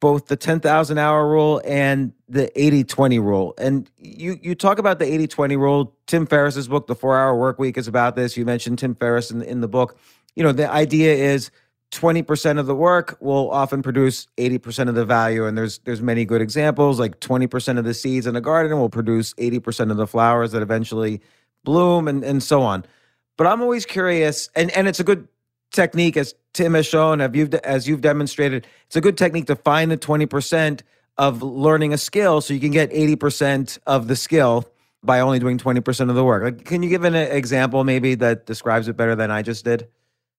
both the 10,000 hour rule and the 80 20 rule. And you, you talk about the 80 20 rule. Tim Ferriss's book, The Four Hour Work Week, is about this. You mentioned Tim Ferriss in, in the book. You know, the idea is 20% of the work will often produce 80% of the value. And there's there's many good examples, like 20% of the seeds in a garden will produce 80% of the flowers that eventually bloom and, and so on. But I'm always curious, and, and it's a good technique as Tim has shown, have you've, as you've demonstrated, it's a good technique to find the 20% of learning a skill so you can get 80% of the skill by only doing 20% of the work. Like, can you give an example maybe that describes it better than I just did?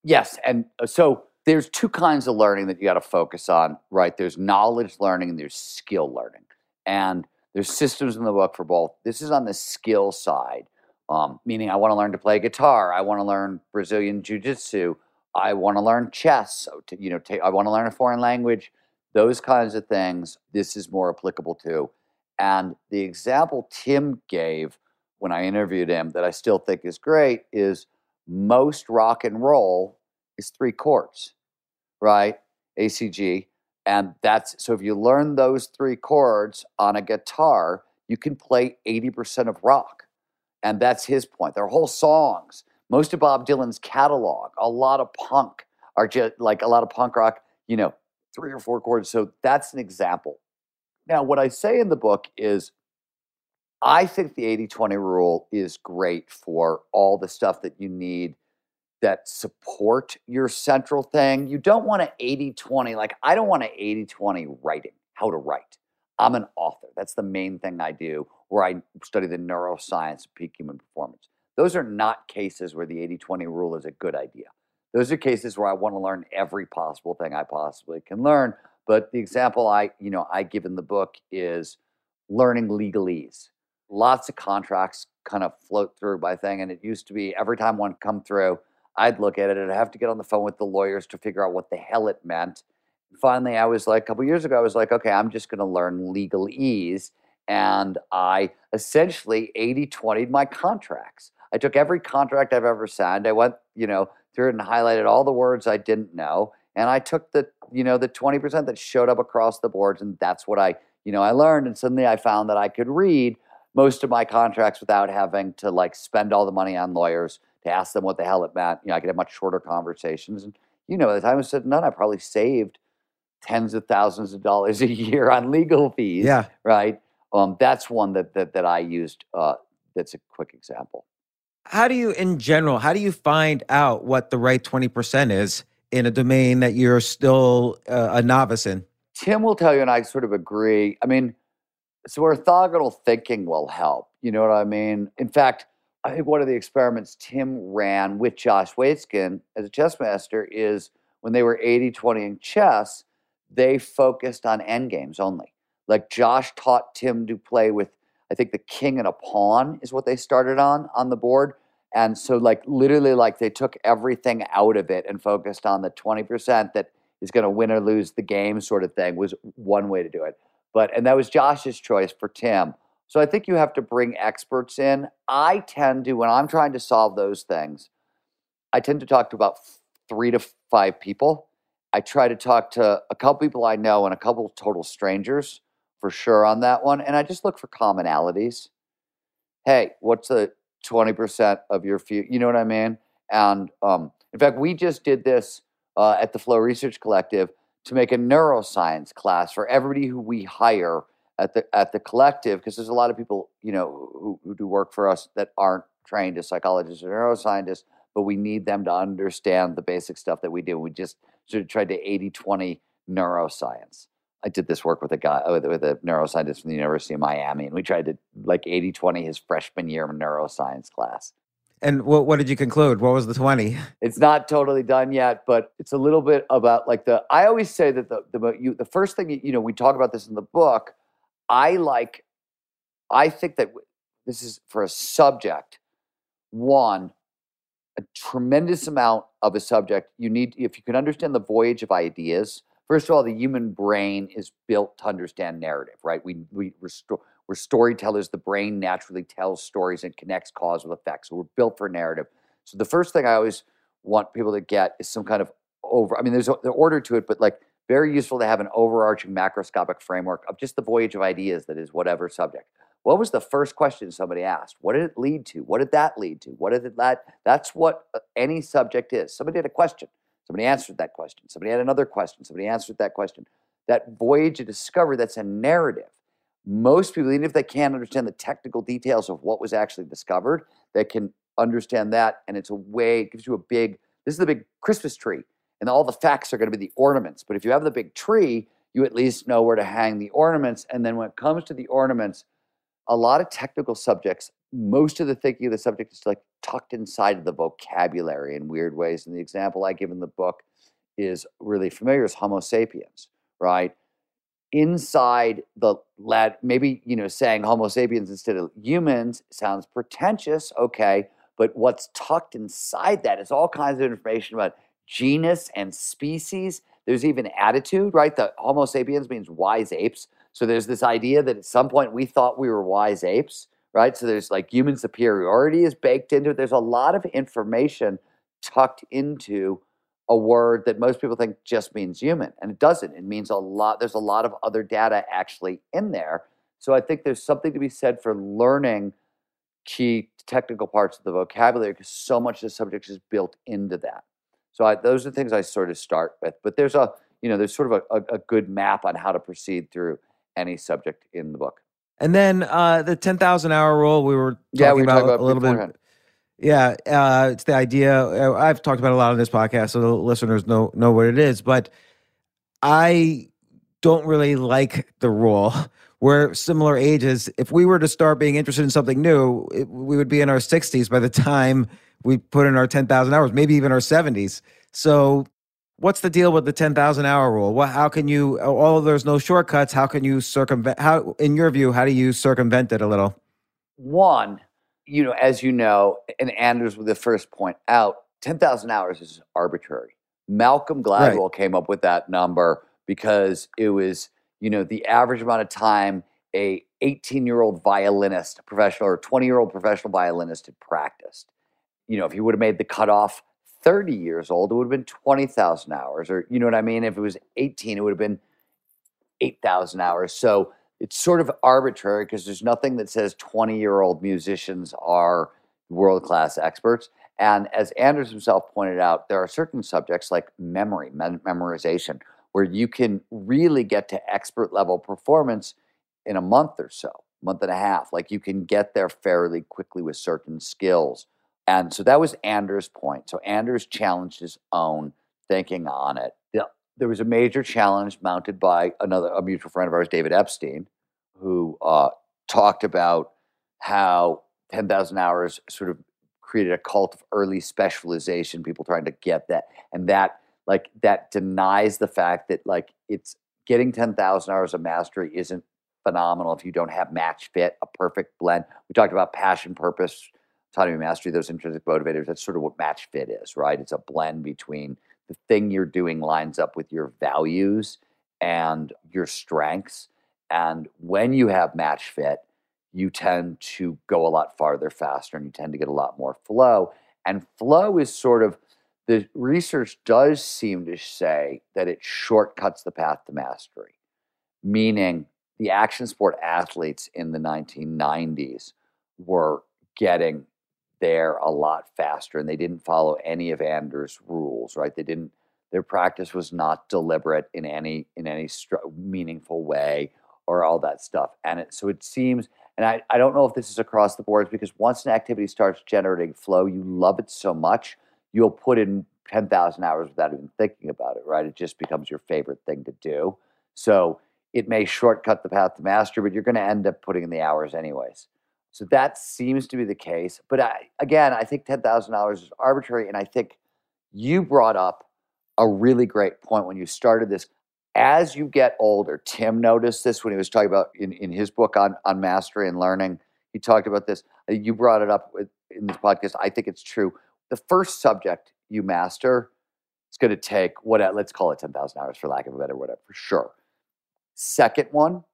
Yes. And uh, so there's two kinds of learning that you got to focus on, right? There's knowledge learning and there's skill learning. And there's systems in the book for both. This is on the skill side, um, meaning I want to learn to play guitar, I want to learn Brazilian jiu jitsu, I want to learn chess. You know, I want to learn a foreign language. Those kinds of things. This is more applicable to. And the example Tim gave when I interviewed him that I still think is great is most rock and roll is three chords, right? ACG. And that's so if you learn those three chords on a guitar, you can play 80% of rock. And that's his point. There are whole songs most of Bob Dylan's catalog, a lot of punk are just like a lot of punk rock, you know, three or four chords. So that's an example. Now, what I say in the book is I think the 80 20 rule is great for all the stuff that you need that support your central thing. You don't want an 80 20, like, I don't want an 80 20 writing, how to write. I'm an author. That's the main thing I do, where I study the neuroscience of peak human performance. Those are not cases where the 80 20 rule is a good idea. Those are cases where I want to learn every possible thing I possibly can learn. But the example I, you know, I give in the book is learning legalese. Lots of contracts kind of float through by thing, and it used to be every time one come through, I'd look at it and I'd have to get on the phone with the lawyers to figure out what the hell it meant. Finally, I was like, a couple years ago, I was like, okay, I'm just going to learn legalese. And I essentially 80 20 my contracts. I took every contract I've ever signed. I went, you know, through it and highlighted all the words I didn't know. And I took the, you know, the 20% that showed up across the boards. And that's what I, you know, I learned. And suddenly I found that I could read most of my contracts without having to like spend all the money on lawyers to ask them what the hell it meant. You know, I could have much shorter conversations. And, you know, by the time I said none, I probably saved tens of thousands of dollars a year on legal fees. Yeah. Right. Um, that's one that, that, that I used. Uh, that's a quick example how do you in general how do you find out what the right 20% is in a domain that you're still uh, a novice in? Tim will tell you and i sort of agree. I mean so orthogonal thinking will help you know what i mean? In fact i think one of the experiments tim ran with josh waitzkin as a chess master is when they were 80-20 in chess they focused on endgames only. Like josh taught tim to play with I think the king and a pawn is what they started on on the board. And so, like, literally, like, they took everything out of it and focused on the 20% that is going to win or lose the game, sort of thing, was one way to do it. But, and that was Josh's choice for Tim. So I think you have to bring experts in. I tend to, when I'm trying to solve those things, I tend to talk to about three to five people. I try to talk to a couple people I know and a couple total strangers for sure on that one. And I just look for commonalities. Hey, what's the 20% of your fee? You know what I mean? And um, in fact, we just did this uh, at the Flow Research Collective to make a neuroscience class for everybody who we hire at the at the collective because there's a lot of people you know who, who do work for us that aren't trained as psychologists or neuroscientists but we need them to understand the basic stuff that we do we just sort of tried to 80-20 neuroscience I did this work with a guy with, with, a neuroscientist from the University of Miami, and we tried to like 80 20 his freshman year neuroscience class. And what, what did you conclude? What was the 20? It's not totally done yet, but it's a little bit about like the. I always say that the the you, the first thing you know we talk about this in the book. I like. I think that this is for a subject. One, a tremendous amount of a subject. You need if you can understand the voyage of ideas First of all, the human brain is built to understand narrative, right? We we restore, We're storytellers. The brain naturally tells stories and connects cause with effect. So we're built for narrative. So the first thing I always want people to get is some kind of over. I mean, there's the order to it, but like very useful to have an overarching macroscopic framework of just the voyage of ideas that is whatever subject. What was the first question somebody asked? What did it lead to? What did that lead to? What did that? That's what uh, any subject is. Somebody had a question. Somebody answered that question. Somebody had another question. Somebody answered that question. That voyage of discovery, that's a narrative. Most people, even if they can't understand the technical details of what was actually discovered, they can understand that. And it's a way, it gives you a big, this is the big Christmas tree. And all the facts are going to be the ornaments. But if you have the big tree, you at least know where to hang the ornaments. And then when it comes to the ornaments, a lot of technical subjects, most of the thinking of the subject is like tucked inside of the vocabulary in weird ways. And the example I give in the book is really familiar is Homo sapiens, right? Inside the lad, maybe you know, saying Homo sapiens instead of humans sounds pretentious, okay, but what's tucked inside that is all kinds of information about genus and species. There's even attitude, right? The Homo sapiens means wise apes. So there's this idea that at some point we thought we were wise apes, right? So there's like human superiority is baked into it. There's a lot of information tucked into a word that most people think just means human, and it doesn't. It means a lot. There's a lot of other data actually in there. So I think there's something to be said for learning key technical parts of the vocabulary because so much of the subject is built into that. So I, those are things I sort of start with. But there's a you know there's sort of a, a, a good map on how to proceed through any subject in the book. And then uh, the 10,000 hour rule, we were talking yeah, we about, about a little beforehand. bit. Yeah, uh, it's the idea. uh, I've talked about a lot on this podcast, so the listeners know know what it is. But I don't really like the rule. We're similar ages. If we were to start being interested in something new, it, we would be in our 60s by the time we put in our 10,000 hours, maybe even our 70s. So what's the deal with the 10,000 hour rule? What, how can you, although there's no shortcuts, how can you circumvent, how, in your view, how do you circumvent it a little? One, you know, as you know, and Anders with the first point out, 10,000 hours is arbitrary. Malcolm Gladwell came up with that number because it was, you know, the average amount of time a 18 year old violinist, professional or 20 year old professional violinist had practiced. You know, if he would have made the cutoff 30 years old, it would have been 20,000 hours. Or, you know what I mean? If it was 18, it would have been 8,000 hours. So it's sort of arbitrary because there's nothing that says 20 year old musicians are world class experts. And as Anders himself pointed out, there are certain subjects like memory, mem- memorization, where you can really get to expert level performance in a month or so, month and a half. Like you can get there fairly quickly with certain skills. And so that was Anders' point. So Anders challenged his own thinking on it. The- There was a major challenge mounted by another a mutual friend of ours, David Epstein, who uh, talked about how 10,000 hours sort of created a cult of early specialization, people trying to get that. And that like that denies the fact that like it's getting 10,000 hours of mastery isn't phenomenal if you don't have match fit, a perfect blend. We talked about passion, purpose, autonomy, mastery, those intrinsic motivators. That's sort of what match fit is, right? It's a blend between the thing you're doing lines up with your values and your strengths. And when you have match fit, you tend to go a lot farther faster and you tend to get a lot more flow. And flow is sort of the research does seem to say that it shortcuts the path to mastery, meaning the action sport athletes in the 1990s were getting there a lot faster and they didn't follow any of Anders' rules, right? They didn't their practice was not deliberate in any in any meaningful way or all that stuff. And it, so it seems and I, I don't know if this is across the boards because once an activity starts generating flow, you love it so much, you'll put in 10,000 hours without even thinking about it, right? It just becomes your favorite thing to do. So it may shortcut the path to master, but you're going to end up putting in the hours anyways. So that seems to be the case. But I, again, I think $10,000 is arbitrary. And I think you brought up a really great point when you started this. As you get older, Tim noticed this when he was talking about in, in his book on, on mastery and learning. He talked about this. Uh, You brought it up with, in this podcast. I think it's true. The first subject you master, it's going to take what let's call it 10,000 hours for lack of a better word, for sure. Second one,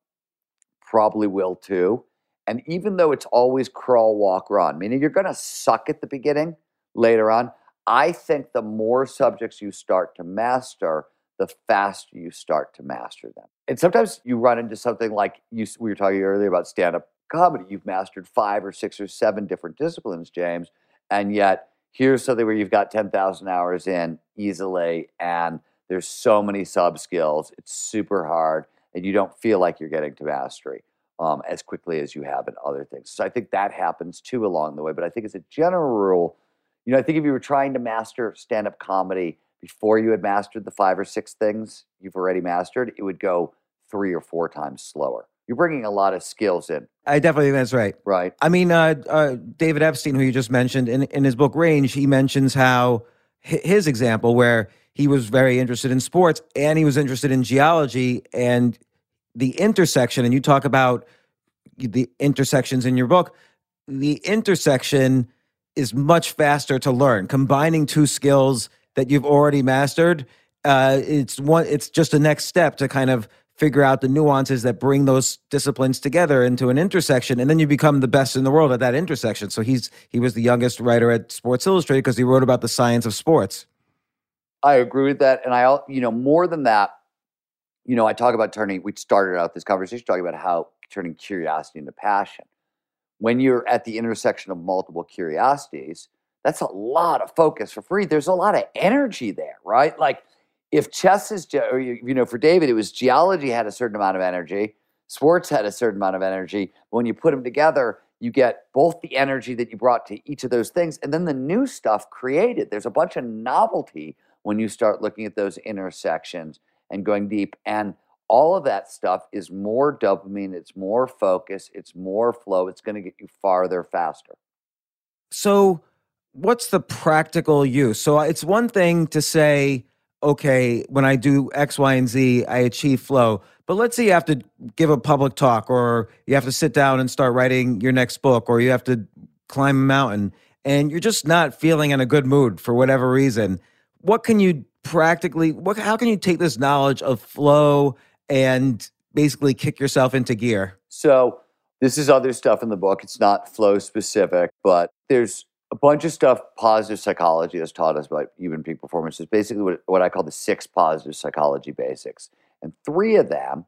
probably will too. And even though it's always crawl, walk, run, meaning you're going to suck at the beginning, later on, I think the more subjects you start to master, the faster you start to master them. And sometimes you run into something like you, we were talking earlier about stand up comedy. You've mastered five or six or seven different disciplines, James, and yet here's something where you've got 10,000 hours in easily and there's so many sub skills. It's super hard and you don't feel like you're getting to mastery um, as quickly as you have in other things. So I think that happens too along the way. But I think as a general rule, you know, I think if you were trying to master stand up comedy before you had mastered the five or six things you've already mastered, it would go three or four times slower. You're bringing a lot of skills in. I definitely think that's right. Right. I mean, uh, uh, David Epstein, who you just mentioned, in, in his book Range, he mentions how his example where he was very interested in sports and he was interested in geology and the intersection. And you talk about the intersections in your book. The intersection is much faster to learn. Combining two skills that you've already mastered, uh, it's one. It's just a next step to kind of figure out the nuances that bring those disciplines together into an intersection and then you become the best in the world at that intersection so he's he was the youngest writer at sports illustrated because he wrote about the science of sports i agree with that and i you know more than that you know i talk about turning we started out this conversation talking about how turning curiosity into passion when you're at the intersection of multiple curiosities that's a lot of focus for free there's a lot of energy there right like if chess is, you know, for David, it was geology had a certain amount of energy, sports had a certain amount of energy. But when you put them together, you get both the energy that you brought to each of those things and then the new stuff created. There's a bunch of novelty when you start looking at those intersections and going deep. And all of that stuff is more dopamine, it's more focus, it's more flow, it's going to get you farther faster. So, what's the practical use? So, uh, it's one thing to say, okay, when I do X, Y, and Z, I achieve flow. But let's say you have to give a public talk, or you have to sit down and start writing your next book, or you have to climb a mountain, and you're just not feeling in a good mood for whatever reason. What can you practically, what, how can you take this knowledge of flow and basically kick yourself into gear? So, this is other stuff in the book. It's not flow specific, but there's a bunch of stuff positive psychology has taught us about human peak performance is basically what, what I call the six positive psychology basics. And three of them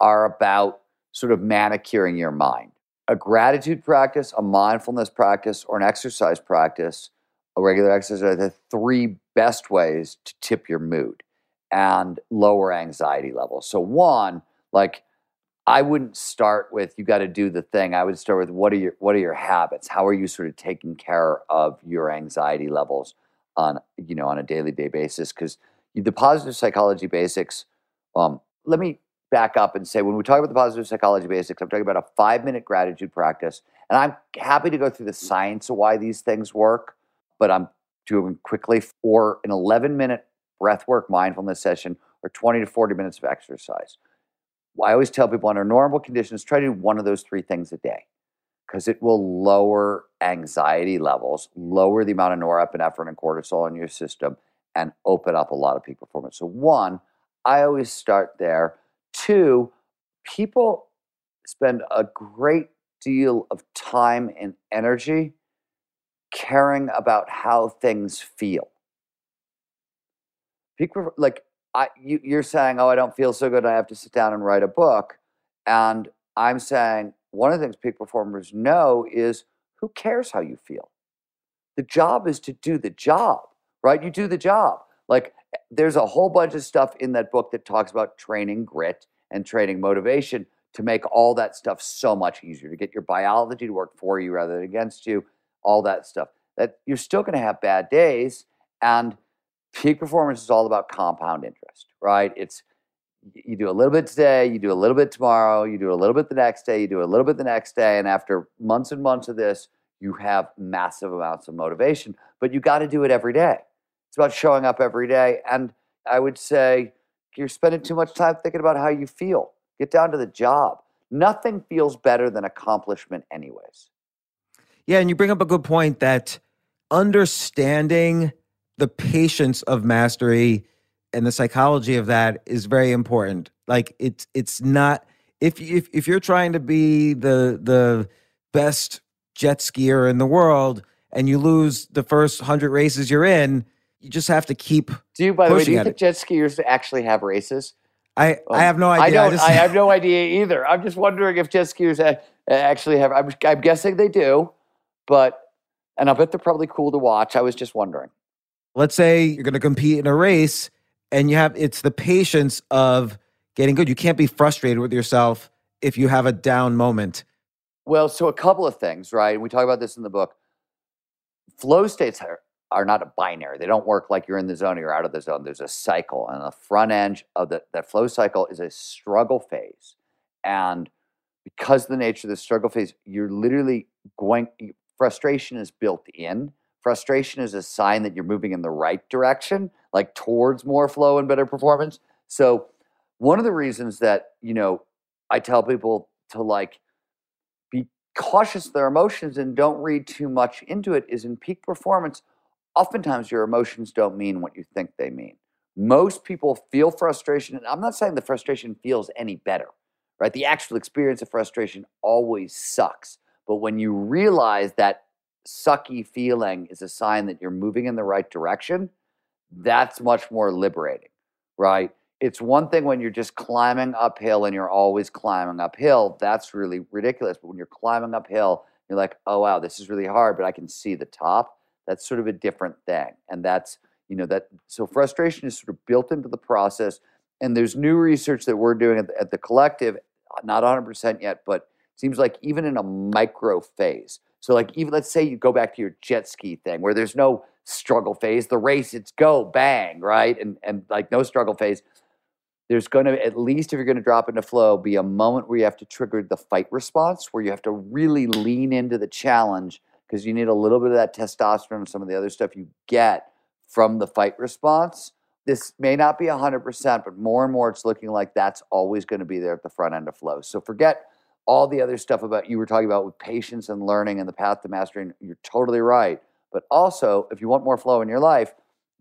are about sort of manicuring your mind. A gratitude practice, a mindfulness practice, or an exercise practice, a regular exercise are the three best ways to tip your mood and lower anxiety levels. So, one, like I wouldn't start with you got to do the thing. I would start with what are your what are your habits? How are you sort of taking care of your anxiety levels on you know on a daily day basis? Because the positive psychology basics. Um, let me back up and say when we talk about the positive psychology basics, I'm talking about a five minute gratitude practice, and I'm happy to go through the science of why these things work, but I'm doing quickly for an 11 minute breath work mindfulness session or 20 to 40 minutes of exercise. I always tell people under normal conditions, try to do one of those three things a day because it will lower anxiety levels, lower the amount of norepinephrine and cortisol in your system, and open up a lot of peak performance. So, one, I always start there. Two, people spend a great deal of time and energy caring about how things feel. Peak, like I, you, you're saying, oh, I don't feel so good. I have to sit down and write a book. And I'm saying one of the things peak performers know is who cares how you feel? The job is to do the job, right? You do the job. Like eh, there's a whole bunch of stuff in that book that talks about training grit and training motivation to make all that stuff so much easier to get your biology to work for you rather than against you, all that stuff. That you're still going to have bad days and peak performance is all about compound interest, right? It's you do a little bit today, you do a little bit tomorrow, you do a little bit the next day, you do a little bit the next day, and after months and months of this, you have massive amounts of motivation. But you got to do it every day. It's about showing up every day, and I would say you're spending too much time thinking about how you feel. Get down to the job. Nothing feels better than accomplishment, anyways. Yeah, and you bring up a good point that understanding the patience of mastery and the psychology of that is very important. Like it's it's not if if if you're trying to be the the best jet skier in the world and you lose the first 100 races you're in, you just have to keep Do you, by the way, do you think it. jet skiers actually have races? I Um, I have no idea. I don't. just- I have no idea either. I'm just wondering if jet skiers actually have. I'm, I'm guessing they do, but and I bet they're probably cool to watch. I was just wondering. let's say you're going to compete in a race and you have it's the patience of getting good. You can't be frustrated with yourself if you have a down moment. Well, so a couple of things, right? We talk about this in the book. Flow states are, are not a binary. They don't work like you're in the zone or you're out of the zone. There's a cycle, and the front end of the, that flow cycle is a struggle phase. And because of the nature of the struggle phase, you're literally going. Frustration is built in. Frustration is a sign that you're moving in the right direction, like towards more flow and better performance. So, one of the reasons that you know I tell people to like be cautious of their emotions and don't read too much into it is in peak performance, oftentimes your emotions don't mean what you think they mean. Most people feel frustration, and I'm not saying the frustration feels any better, right? The actual experience of frustration always sucks. But when you realize that sucky feeling is a sign that you're moving in the right direction, that's much more liberating, right? It's one thing when you're just climbing uphill and you're always climbing uphill. That's really ridiculous. But when you're climbing uphill, you're like, oh, wow, this is really hard, but I can see the top. That's sort of a different thing. And that's, you know, that so frustration is sort of built into the process. And there's new research that we're doing at the, at the collective, not 100% yet, but seems like even in a micro phase. So, like, even let's say you go back to your jet ski thing where there's no struggle phase, the race, it's go, bang, right? And, and like no struggle phase there's going to at least if you're going to drop into flow be a moment where you have to trigger the fight response where you have to really lean into the challenge because you need a little bit of that testosterone and some of the other stuff you get from the fight response this may not be 100% but more and more it's looking like that's always going to be there at the front end of flow so forget all the other stuff about you were talking about with patience and learning and the path to mastering you're totally right. But also if you want more flow in your life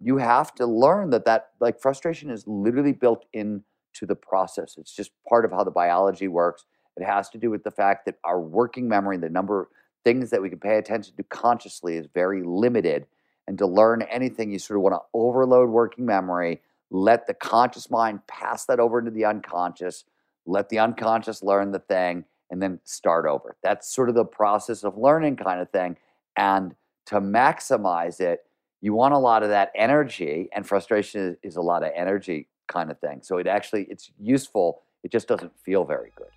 you have to learn that that like frustration is literally built into the process. It's just part of how the biology works. It has to do with the fact that our working memory the number of things that we can pay attention to consciously is very limited. And to learn anything you sort of want to overload working memory let the conscious mind pass that over into the unconscious let the unconscious learn the thing and then start over. That's sort of the process of learning kind of thing and to maximize it you want a lot of that energy and frustration is, is a lot of energy kind of thing. So it actually it's useful it just doesn't feel very good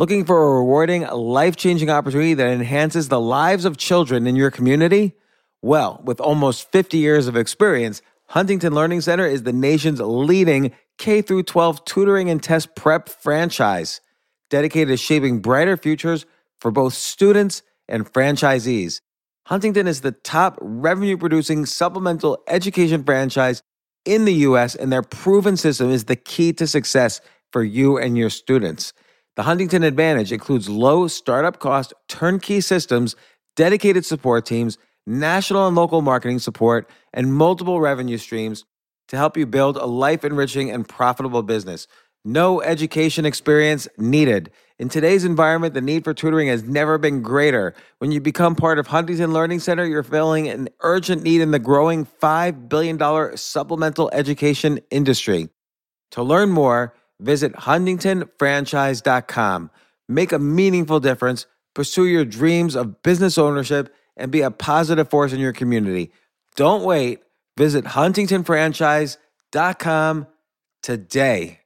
Looking for a rewarding, life changing opportunity that enhances the lives of children in your community? Well, with almost 50 years of experience, Huntington Learning Center is the nation's leading K 12 tutoring and test prep franchise, dedicated to shaping brighter futures for both students and franchisees. Huntington is the top revenue producing supplemental education franchise in the US, and their proven system is the key to success for you and your students. The Huntington Advantage includes low startup cost turnkey systems, dedicated support teams, national and local marketing support, and multiple revenue streams to help you build a life enriching and profitable business. No education experience needed. In today's environment, the need for tutoring has never been greater. When you become part of Huntington Learning Center, you're filling an urgent need in the growing $5 billion supplemental education industry. To learn more, visit huntingtonfranchise.com. Make a meaningful difference, pursue your dreams of business ownership, and be a positive force in your community. Don't wait. Visit huntingtonfranchise.com today.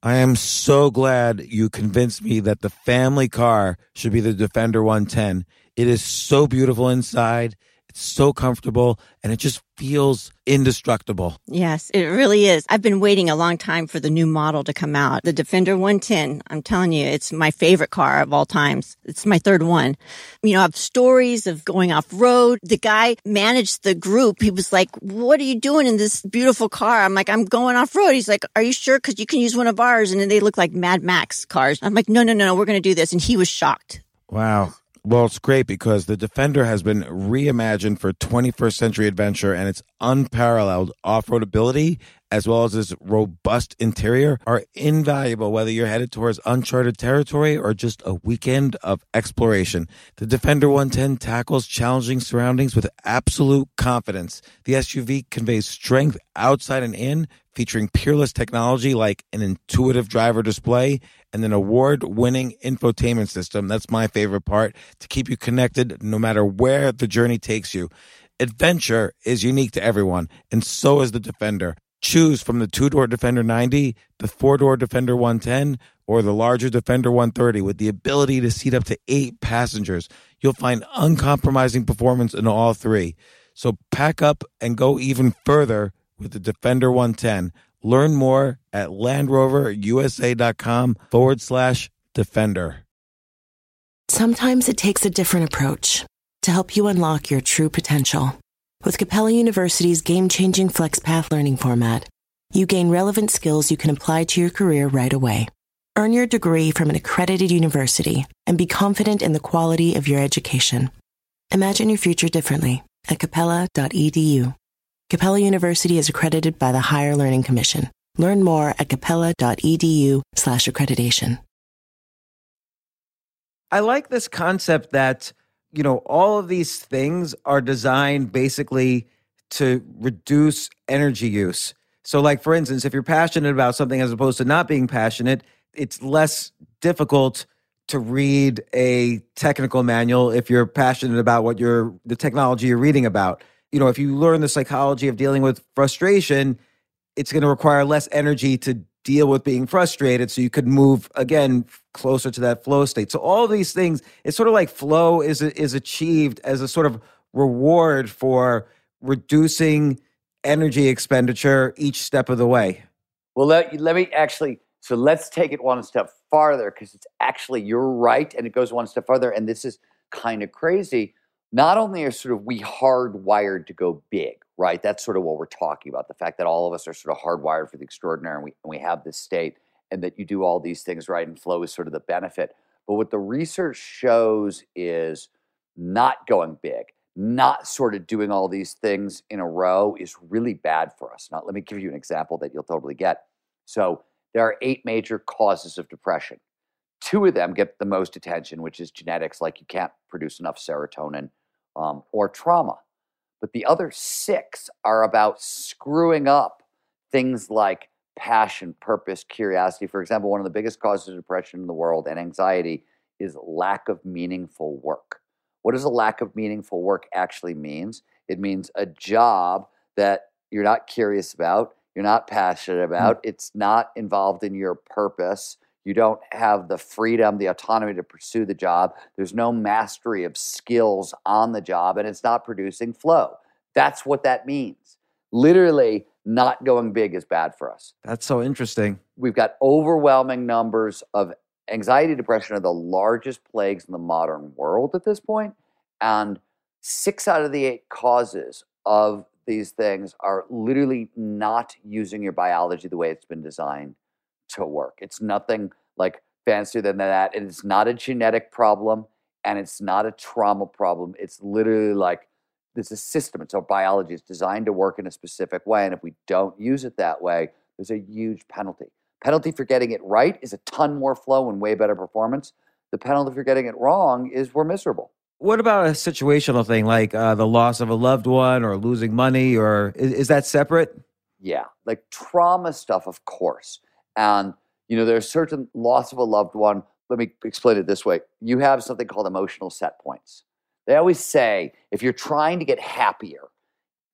I am so glad you convinced me that the family car should be the Defender 110. It is so beautiful inside. It's so comfortable and it just feels indestructible. Yes, it really is. I've been waiting a long time for the new model to come out. The Defender 110. I'm telling you, it's my favorite car of all times. It's my third one. You know, I have stories of going off road. The guy managed the group. He was like, what are you doing in this beautiful car? I'm like, I'm going off road. He's like, are you sure? Cause you can use one of ours. And then they look like Mad Max cars. I'm like, no, no, no, no, we're going to do this. And he was shocked. Wow. Well, it's great because the Defender has been reimagined for 21st century adventure and its unparalleled off road ability, as well as its robust interior, are invaluable whether you're headed towards uncharted territory or just a weekend of exploration. The Defender 110 tackles challenging surroundings with absolute confidence. The SUV conveys strength outside and in featuring peerless technology like an intuitive driver display and an award winning infotainment system. That's my favorite part to keep you connected no matter where the journey takes you. Adventure is unique to everyone, and so is the Defender. Choose from the two door Defender 90, the four door Defender 110, or the larger Defender 130 with the ability to seat up to eight passengers. You'll find uncompromising performance in all three. So pack up and go even further with the Defender 110. Learn more at LandRoverUSA.com forward slash Defender. Sometimes it takes a different approach to help you unlock your true potential. With Capella University's game changing FlexPath learning format, you gain relevant skills you can apply to your career right away. Earn your degree from an accredited university and be confident in the quality of your education. Imagine your future differently at capella.edu. Capella University is accredited by the Higher Learning Commission. Learn more at capella.edu slash accreditation. I like this concept that, you know, all of these things are designed basically to reduce energy use. So, like, for instance, if you're passionate about something as opposed to not being passionate, it's less difficult to read a technical manual if you're passionate about what you're the technology you're reading about. You know, if you learn the psychology of dealing with frustration, it's going to require less energy to deal with being frustrated so you could move again closer to that flow state. So all these things, it's sort of like flow is is achieved as a sort of reward for reducing energy expenditure each step of the way. Well, let, let me actually, so let's take it one step farther because it's actually, you're right. And it goes one step farther. And this is kind of crazy. Not only are sort of we hardwired to go big, right? That's sort of what we're talking about. The fact that all of us are sort of hardwired for the extraordinary and we, and we have this state and that you do all these things right and flow is sort of the benefit. But what the research shows is not going big, not sort of doing all these things in a row is really bad for us. Now, let me give you an example that you'll totally get. So, there are eight major causes of depression. Two of them get the most attention, which is genetics, like you can't produce enough serotonin, um, or trauma. But the other six are about screwing up things like passion, purpose, curiosity. For example, one of the biggest causes of depression in the world and anxiety is lack of meaningful work. What does a lack of meaningful work actually means? It means a job that you're not curious about, you're not passionate about, mm-hmm. it's not involved in your purpose. You don't have the freedom, the autonomy to pursue the job. There's no mastery of skills on the job, and it's not producing flow. That's what that means. Literally, not going big is bad for us. That's so interesting. We've got overwhelming numbers of anxiety, depression are the largest plagues in the modern world at this point, and six out of the eight causes of these things are literally not using your biology the way it's been designed to work. It's nothing like fancier than that. And it's not a genetic problem and it's not a trauma problem. It's literally like there's a system. It's our biology. It's designed to work in a specific way. And if we don't use it that way, there's a huge penalty. Penalty for getting it right is a ton more flow and way better performance. The penalty for getting it wrong is we're miserable. What about a situational thing like uh, the loss of a loved one or losing money, or is, is that separate? Yeah, like trauma stuff, of course. And, you know, there's certain loss of a loved one. Let me explain it this way you have something called emotional set points. They always say if you're trying to get happier,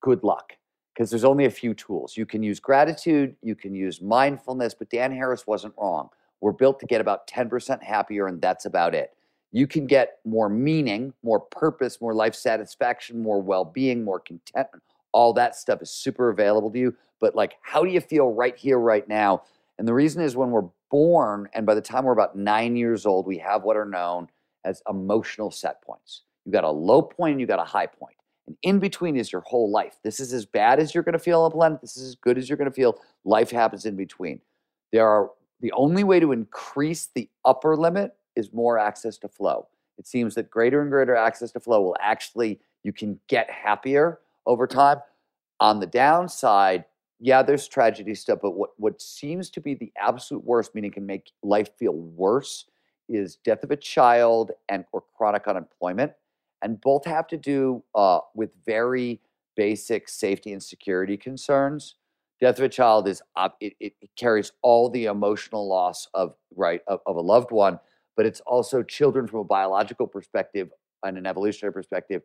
good luck, because there's only a few tools. You can use gratitude, you can use mindfulness, but Dan Harris wasn't wrong. We're built to get about 10% happier, and that's about it. you can get more meaning, more purpose, more life satisfaction, more well being, more contentment. All that stuff is super available to you. But, like, how do you feel right here, right now? And the reason is when we're born, and by the time we're about nine years old, we have what are known as emotional set points. You've got a low point and you've got a high point. And in between is your whole life. This is as bad as you're going to feel on the planet. This is as good as you're going to feel. Life happens in between. There are the only way to increase the upper limit is more access to flow. It seems that greater and greater access to flow will actually, you can get happier over time. On the downside, yeah, there's tragedy stuff, but what, what seems to be the absolute worst, meaning can make life feel worse, is death of a child and or chronic unemployment. And both have to do uh, with very basic safety and security concerns. Death of a child is it, it carries all the emotional loss of right of, of a loved one, but it's also children from a biological perspective and an evolutionary perspective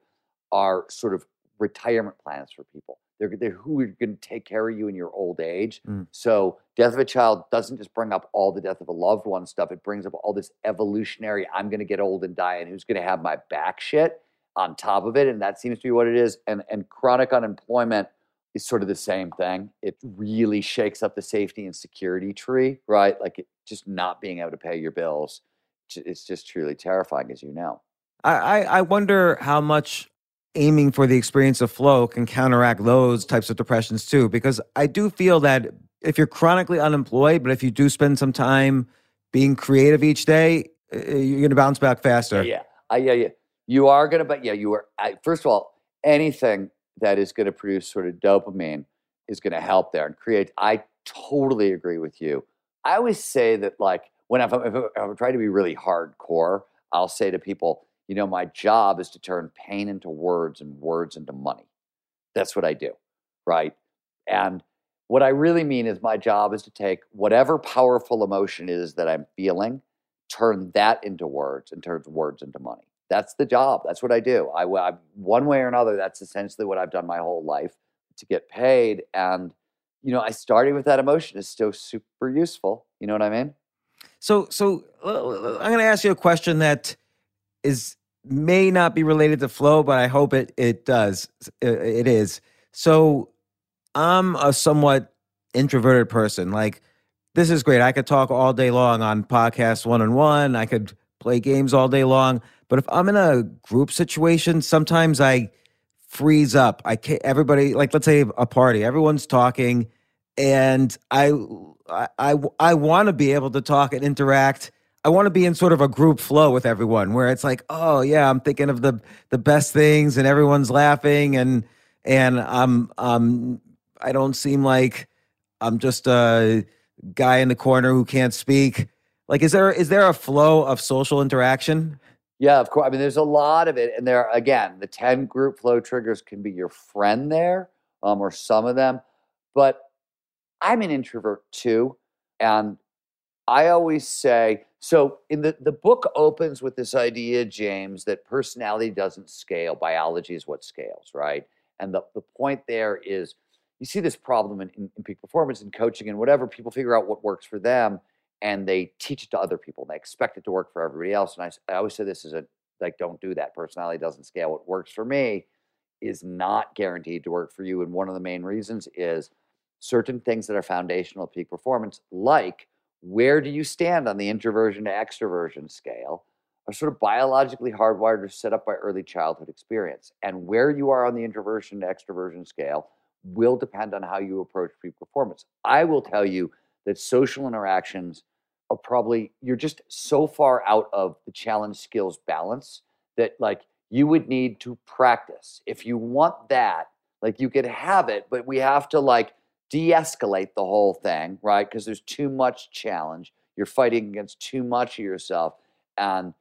are sort of retirement plans for people. They're, they're who are going to take care of you in your old age. Mm. So, death of a child doesn't just bring up all the death of a loved one stuff. It brings up all this evolutionary, I'm going to get old and die, and who's going to have my back shit on top of it. And that seems to be what it is. And, and chronic unemployment is sort of the same thing. It really shakes up the safety and security tree, right? Like it, just not being able to pay your bills. It's just truly terrifying, as you know. I, I I wonder how much aiming for the experience of flow can counteract those types of depressions too. Because I do feel that if you're chronically unemployed, but if you do spend some time being creative each day, uh, you're going to bounce back faster. Yeah, yeah, yeah, yeah. You are going to, but yeah, you are. I, first of all, anything that is going to produce sort of dopamine is going to help there and create. I totally agree with you. I always say that, like, when I'm, if I'm trying to be really hardcore, I'll say to people, you know, my job is to turn pain into words and words into money. That's what I do, right? And what I really mean is my job is to take whatever powerful emotion is that I'm feeling, turn that into words and turn words into money. That's the job. That's what I do. I, I one way or another. That's essentially what I've done my whole life to get paid. And you know, I started with that emotion. It's still super useful. You know what I mean? So, so uh, I'm going to ask you a question that is may not be related to flow, but I hope it it does. It is. So, I'm a somewhat introverted person. Like, this is great. I could talk all day long on podcast one on one. I could play games all day long. But if I'm in a group situation, sometimes I freeze up. I can't, everybody, like, let's say a party, everyone's talking, and I, I, I, I want to be able to talk and interact. I want to be in sort of a group flow with everyone where it's like, oh yeah, I'm thinking of the the best things and everyone's laughing and and I'm um I don't seem like I'm just a guy in the corner who can't speak. Like is there is there a flow of social interaction? Yeah, of course. I mean, there's a lot of it, and there again, the ten group flow triggers can be your friend there, um, or some of them. But I'm an introvert too, and I always say so. In the the book opens with this idea, James, that personality doesn't scale. Biology is what scales, right? And the the point there is, you see this problem in, in, in peak performance and coaching and whatever. People figure out what works for them and they teach it to other people and they expect it to work for everybody else. And I, I always say this is a like, don't do that. Personality doesn't scale. What works for me is not guaranteed to work for you. And one of the main reasons is certain things that are foundational peak performance, like where do you stand on the introversion to extroversion scale, are sort of biologically hardwired or set up by early childhood experience. And where you are on the introversion to extroversion scale will depend on how you approach peak performance. I will tell you that social interactions are probably you're just so far out of the challenge skills balance that like you would need to practice. If you want that, like you could have it, but we have to like de-escalate the whole thing, right? Because there's too much challenge. You're fighting against too much of yourself and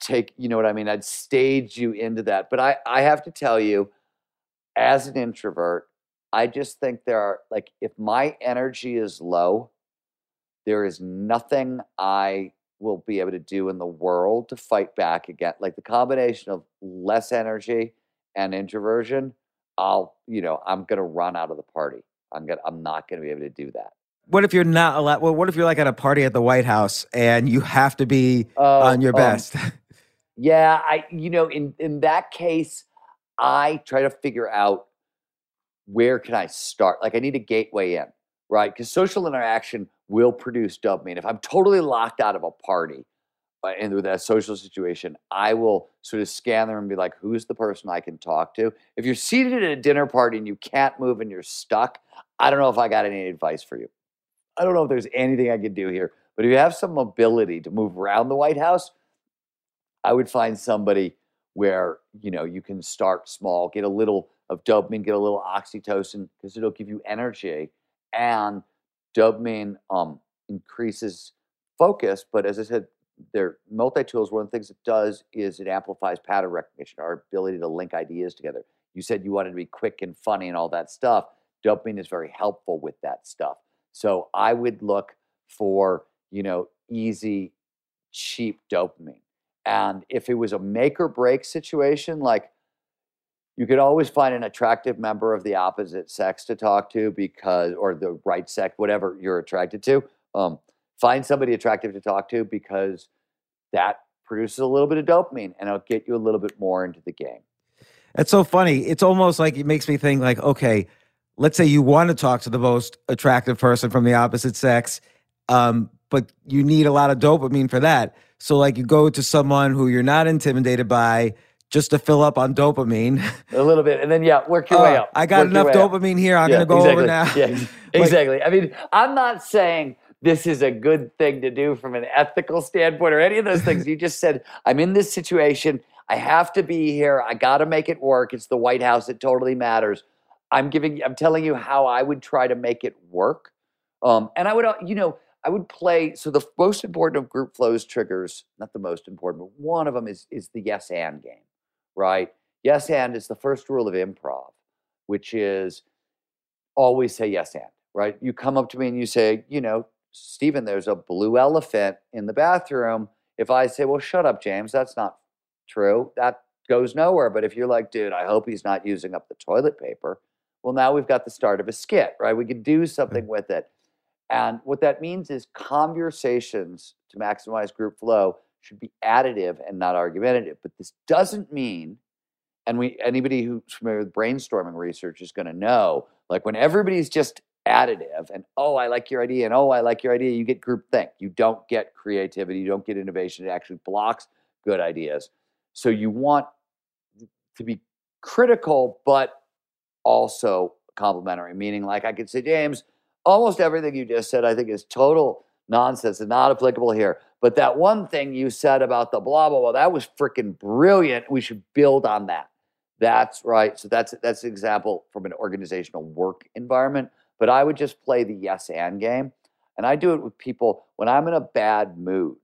take, you know what I mean? I'd stage you into that. But I I have to tell you, as an introvert, I just think there are like if my energy is low, there is nothing I will be able to do in the world to fight back again. Like the combination of less energy and introversion, I'll, you know, I'm gonna run out of the party. I'm gonna I'm not gonna be able to do that. What if you're not allowed? Well, what if you're like at a party at the White House and you have to be Oh, on your um, best? Yeah, I you know in in that case, I try to figure out where can I start. Like I need a gateway in, right? Because social interaction will produce dopamine. If I'm totally locked out of a party uh, and with that social situation, I will sort of scan them and be like, who's the person I can talk to? If you're seated at a dinner party and you can't move and you're stuck, I don't know if I got any advice for you. I don't know if there's anything I could do here. But if you have some mobility to move around the White House, I would find somebody where you know you can start small, get a little of dopamine, get a little oxytocin because it'll give you energy, and dopamine um, increases focus. But as I said, their multi tools. One of the things it does is it amplifies pattern recognition, our ability to link ideas together. You said you wanted to be quick and funny and all that stuff. Dopamine is very helpful with that stuff. So I would look for you know easy, cheap dopamine. And if it was a make or break situation, like you could always find an attractive member of the opposite sex to talk to because, or the right sex, whatever you're attracted to. Um, find somebody attractive to talk to because that produces a little bit of dopamine and it'll get you a little bit more into the game. It's so funny. It's almost like it makes me think like, okay, let's say you want to talk to the most attractive person from the opposite sex, um, but you need a lot of dopamine for that. So like you go to someone who you're not intimidated by just to fill up on dopamine. A little bit. And then yeah, work your way Uh, up. I got Work enough way up. dopamine here. I'm Yeah, gonna go exactly. over now. Yeah, Like, exactly. I mean, I'm not saying this is a good thing to do from an ethical standpoint or any of those things. You just said, I'm in this situation. I have to be here. I got to make it work. It's the White House. It totally matters. I'm giving. I'm telling you how I would try to make it work. Um, and I would, uh, you know, I would play. So the most important of group flows triggers, not the most important, but one of them is is the yes and game, right? Yes and is the first rule of improv, which is always say yes and, right? You come up to me and you say, you know, Steven, there's a blue elephant in the bathroom. If I say, well, shut up, James, that's not true, that goes nowhere. But if you're like, dude, I hope he's not using up the toilet paper, well, now we've got the start of a skit, right? We could do something with it. And what that means is conversations to maximize group flow should be additive and not argumentative. But this doesn't mean, and we anybody who's familiar with brainstorming research is going to know, like when everybody's just additive and oh, I like your idea and oh, I like your idea, you get group think. You don't get creativity, you don't get innovation. It actually blocks good ideas. So you want to be critical, but also complimentary, meaning like I could say, James, almost everything you just said, I think is total nonsense and not applicable here. But that one thing you said about the blah blah blah, that was freaking brilliant. We should build on that. That's right. So that's that's an example from an organizational work environment. But I would just play the yes and game, and I do it with people when I'm in a bad mood.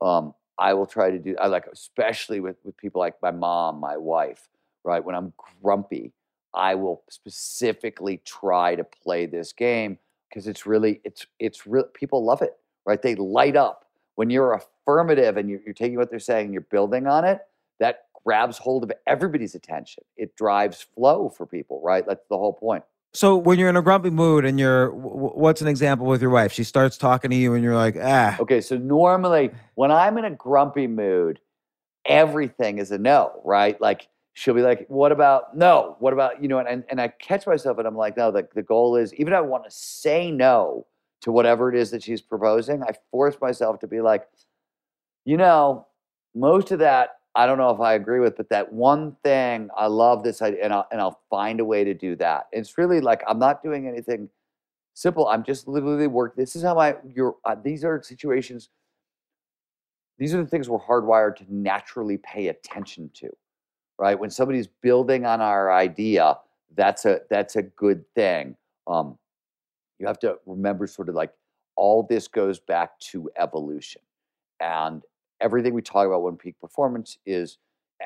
Um, I will try to do. I like especially with with people like my mom, my wife. Right when I'm grumpy, I will specifically try to play this game because it's really it's it's real. People love it, right? They light up when you're affirmative and you're, you're taking what they're saying and you're building on it. That grabs hold of everybody's attention. It drives flow for people, right? That's the whole point. So when you're in a grumpy mood and you're, what's an example with your wife? She starts talking to you and you're like, ah, Okay, so normally when I'm in a grumpy mood, everything is a no, right? Like she'll be like, "What about no? What about you know?" And and I catch myself and I'm like, "No." The the goal is even I want to say no to whatever it is that she's proposing. I force myself to be like, you know, most of that I don't know if I agree with, but that one thing I love this idea, and I'll and I'll find a way to do that. It's really like I'm not doing anything simple. I'm just literally work. This is how I. You're. Uh, these are situations. These are the things we're hardwired to naturally pay attention to, right? When somebody's building on our idea, that's a that's a good thing. Um, you have to remember, sort of like all this goes back to evolution, and everything we talk about when peak performance is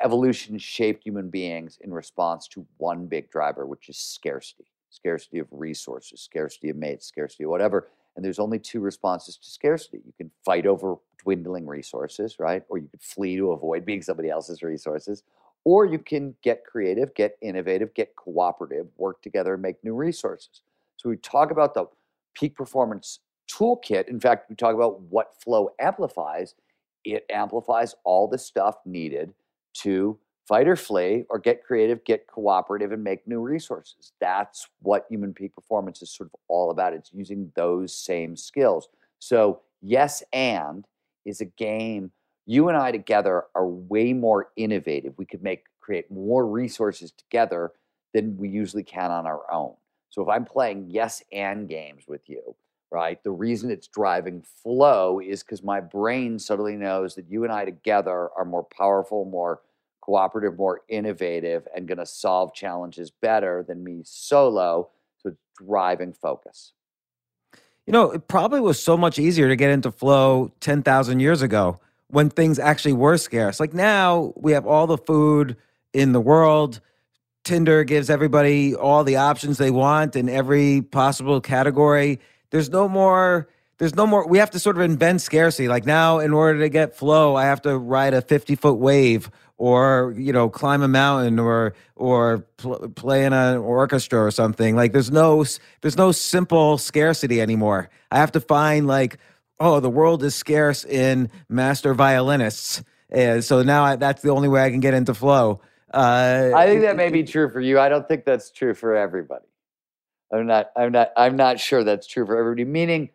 evolution shaped human beings in response to one big driver, which is scarcity scarcity of resources, scarcity of mates, scarcity of whatever. And there's only two responses to scarcity. You can fight over dwindling resources, right? Or you could flee to avoid being somebody else's resources. Or you can get creative, get innovative, get cooperative, work together and make new resources. So we talk about the peak performance toolkit. In fact, we talk about what flow amplifies it amplifies all the stuff needed to fight or flee or get creative, get cooperative, and make new resources. That's what human peak performance is sort of all about. It's using those same skills. So, yes, and is a game. You and I together are way more innovative. We could make create more resources together than we usually can on our own. So if I'm playing yes and games with you, right? The reason it's driving flow is because my brain suddenly knows that you and I together are more powerful, more cooperative, more innovative, and going to solve challenges better than me solo. So it's driving focus. You know, it probably was so much easier to get into flow 10,000 years ago when things actually were scarce. Like now, we have all the food in the world. Tinder gives everybody all the options they want in every possible category. There's no more there's no more we have to sort of invent scarcity. Like now in order to get flow, I have to ride a 50-foot wave or you know climb a mountain or or pl- play in an orchestra or something. Like there's no there's no simple scarcity anymore. I have to find like oh the world is scarce in master violinists. And so now I, that's the only way i can get into flow. Uh, i think that may be true for you. I don't think that's true for everybody i'm not i'm not i'm not sure that's true for everybody meaning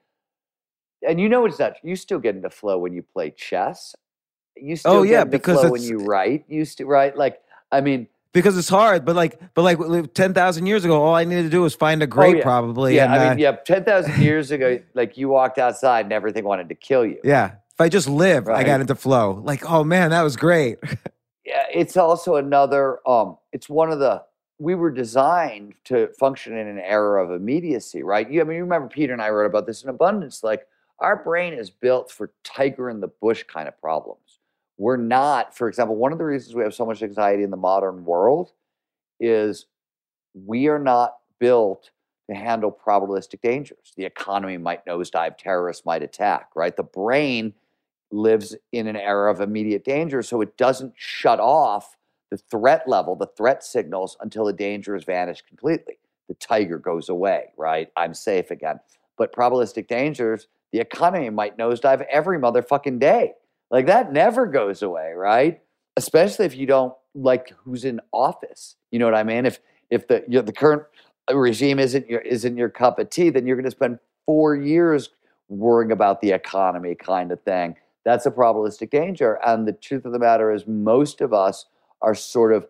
and you know it's not you still get into flow when you play chess. You still oh yeah because when you write you still write like i mean because it's hard but like but like 10,000 years ago all i needed to do was find a grate oh, yeah. probably yeah and, i uh, mean yeah 10,000 years ago like you walked outside and everything wanted to kill you. Yeah if i just lived right. i got into flow. Like oh man that was great. Yeah it's also another um it's one of the we were designed to function in an era of immediacy right you i mean you remember peter and i wrote about this in abundance like our brain is built for tiger in the bush kind of problems we're not, for example, one of the reasons we have so much anxiety in the modern world is we are not built to handle probabilistic dangers. The economy might nosedive, terrorists might attack, right? The brain lives in an era of immediate danger, so it doesn't shut off the threat level, the threat signals until the danger has vanished completely. The tiger goes away, right? I'm safe again. But probabilistic dangers, the economy might nosedive every motherfucking day. Like that never goes away, right? Especially if you don't like who's in office. You know what I mean? If if the you know, the current regime isn't your isn't your cup of tea, then you're going to spend four years worrying about the economy, kind of thing. That's a probabilistic danger. And the truth of the matter is, most of us are sort of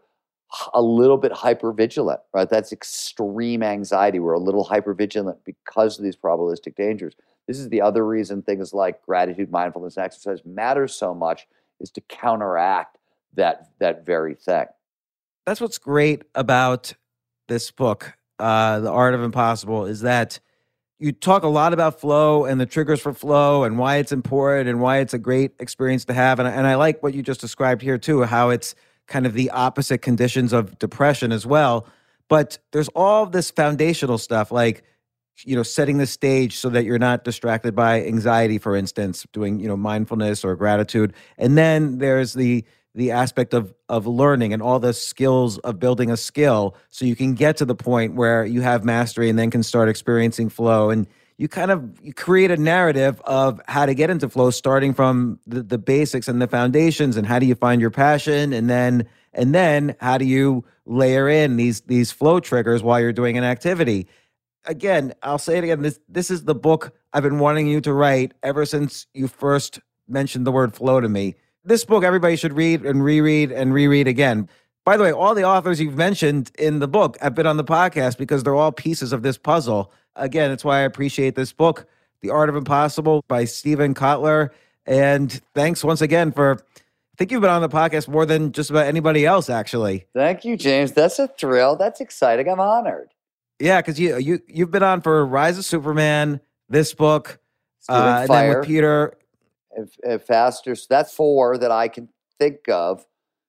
a little bit hyper vigilant, right? That's extreme anxiety. We're a little hyper vigilant because of these probabilistic dangers. This is the other reason things like gratitude, mindfulness, and exercise matter so much is to counteract that that very thing. That's what's great about this book, uh, The Art of Impossible, is that you talk a lot about flow and the triggers for flow and why it's important and why it's a great experience to have. And, and I like what you just described here too, how it's kind of the opposite conditions of depression as well. But there's all this foundational stuff like you know setting the stage so that you're not distracted by anxiety for instance doing you know mindfulness or gratitude and then there's the the aspect of of learning and all the skills of building a skill so you can get to the point where you have mastery and then can start experiencing flow and you kind of you create a narrative of how to get into flow starting from the, the basics and the foundations and how do you find your passion and then and then how do you layer in these these flow triggers while you're doing an activity again, I'll say it again. This this is the book I've been wanting you to write ever since you first mentioned the word flow to me. This book everybody should read and reread and reread again. By the way, all the authors you've mentioned in the book have been on the podcast because they're all pieces of this puzzle. Again, it's why I appreciate this book, The Art of Impossible by Steven Kotler. And thanks once again for I think you've been on the podcast more than just about anybody else, actually. Thank you, James. That's a thrill. That's exciting. I'm honored. Yeah, because you you you've been on for Rise of Superman, this book, uh, and then with Peter, and, and faster. So that's four that I can think of.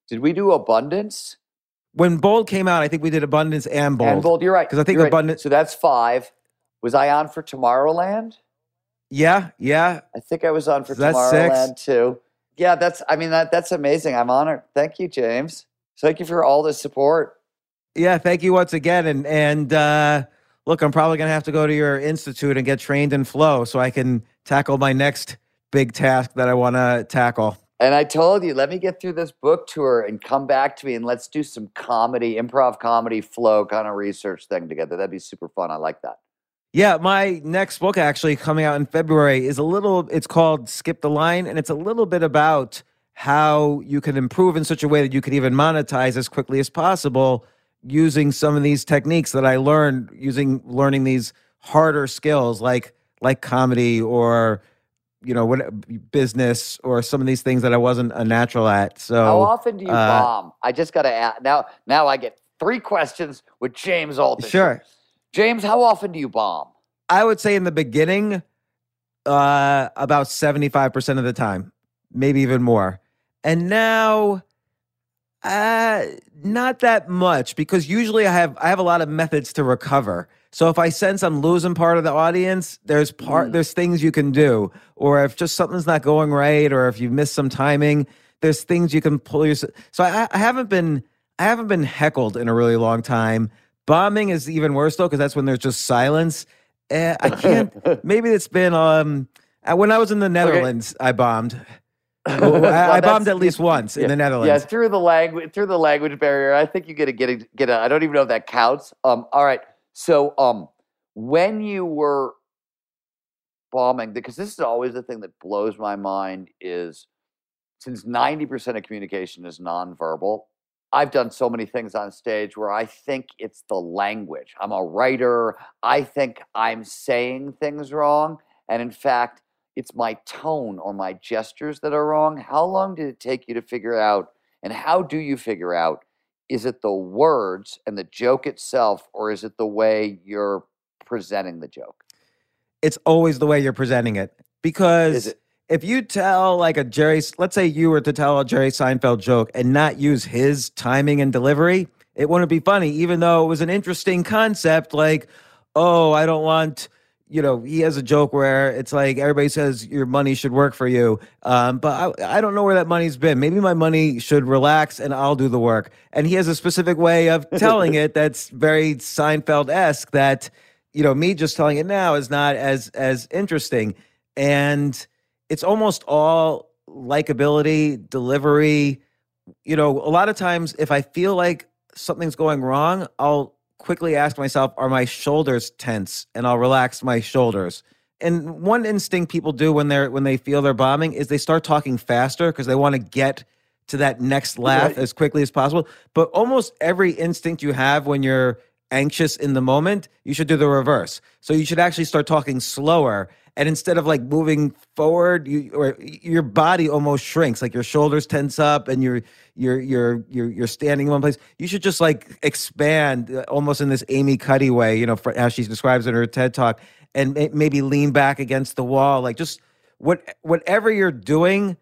Did we do Abundance? When Bold came out, I think we did Abundance and Bold. And Bold, you're right. Because I think Abundance. Right. So that's five. Was I on for Tomorrowland? Yeah, yeah. I think I was on for so Tomorrowland too. Yeah, that's. I mean, that that's amazing. I'm honored. Thank you, James. Thank you for all the support. Yeah, thank you once again. And and uh, look, I'm probably gonna have to go to your institute and get trained in flow so I can tackle my next big task that I want to tackle. And I told you, let me get through this book tour and come back to me and let's do some comedy, improv comedy flow kind of research thing together. That'd be super fun. I like that. Yeah, my next book actually coming out in February is a little, it's called Skip the Line, and it's a little bit about how you can improve in such a way that you could even monetize as quickly as possible using some of these techniques that I learned using learning these harder skills like like comedy or you know what business or some of these things that I wasn't a natural at. So how often do you uh, bomb? I just got to ask now. Now I get three questions with James Altucher. Sure, James, how often do you bomb? I would say in the beginning, uh, about seventy five percent of the time, maybe even more. And now, uh, not that much because usually I have I have a lot of methods to recover. So if I sense I'm losing part of the audience, there's part mm. there's things you can do, or if just something's not going right, or if you miss some timing, there's things you can pull yourself. So I, I haven't been I haven't been heckled in a really long time. Bombing is even worse though because that's when there's just silence. Uh, I can't. maybe it's been um uh, when I was in the Netherlands, okay. I bombed. well, I, I bombed at least once yeah, in the Netherlands. Yeah, through the language through the language barrier. I think you get a get a get a. I don't even know if that counts. Um, all right. So, um, when you were bombing, because this is always the thing that blows my mind is since ninety percent of communication is nonverbal. I've done so many things on stage where I think it's the language. I'm a writer. I think I'm saying things wrong, and in fact it's my tone or my gestures that are wrong. How long did it take you to figure out? And how do you figure out? Is it the words and the joke itself, or is it the way you're presenting the joke? It's always the way you're presenting it. Because if you tell like a Jerry, let's say you were to tell a Jerry Seinfeld joke and not use his timing and delivery, it wouldn't be funny, even though it was an interesting concept. Like, oh, I don't want you know, he has a joke where it's like everybody says your money should work for you. Um, but I, I don't know where that money's been. Maybe my money should relax and I'll do the work. And he has a specific way of telling it that's very Seinfeld esque that, you know, me just telling it now is not as as interesting. And it's almost all likability, delivery. You know, a lot of times if I feel like something's going wrong, I'll quickly ask myself, are my shoulders tense? And I'll relax my shoulders. And one instinct people do when they're when they feel they're bombing is they start talking faster because they want to get to that next laugh right. as quickly as possible. But almost every instinct you have when you're anxious in the moment, you should do the reverse. So you should actually start talking slower and instead of like moving forward you or your body almost shrinks like your shoulders tense up and you're you're you're you're you're standing in one place. You should just like expand uh, almost in this amy cuddy way you know for, how she describes in her ted talk and maybe lean back against the wall. Like just what whatever you're doing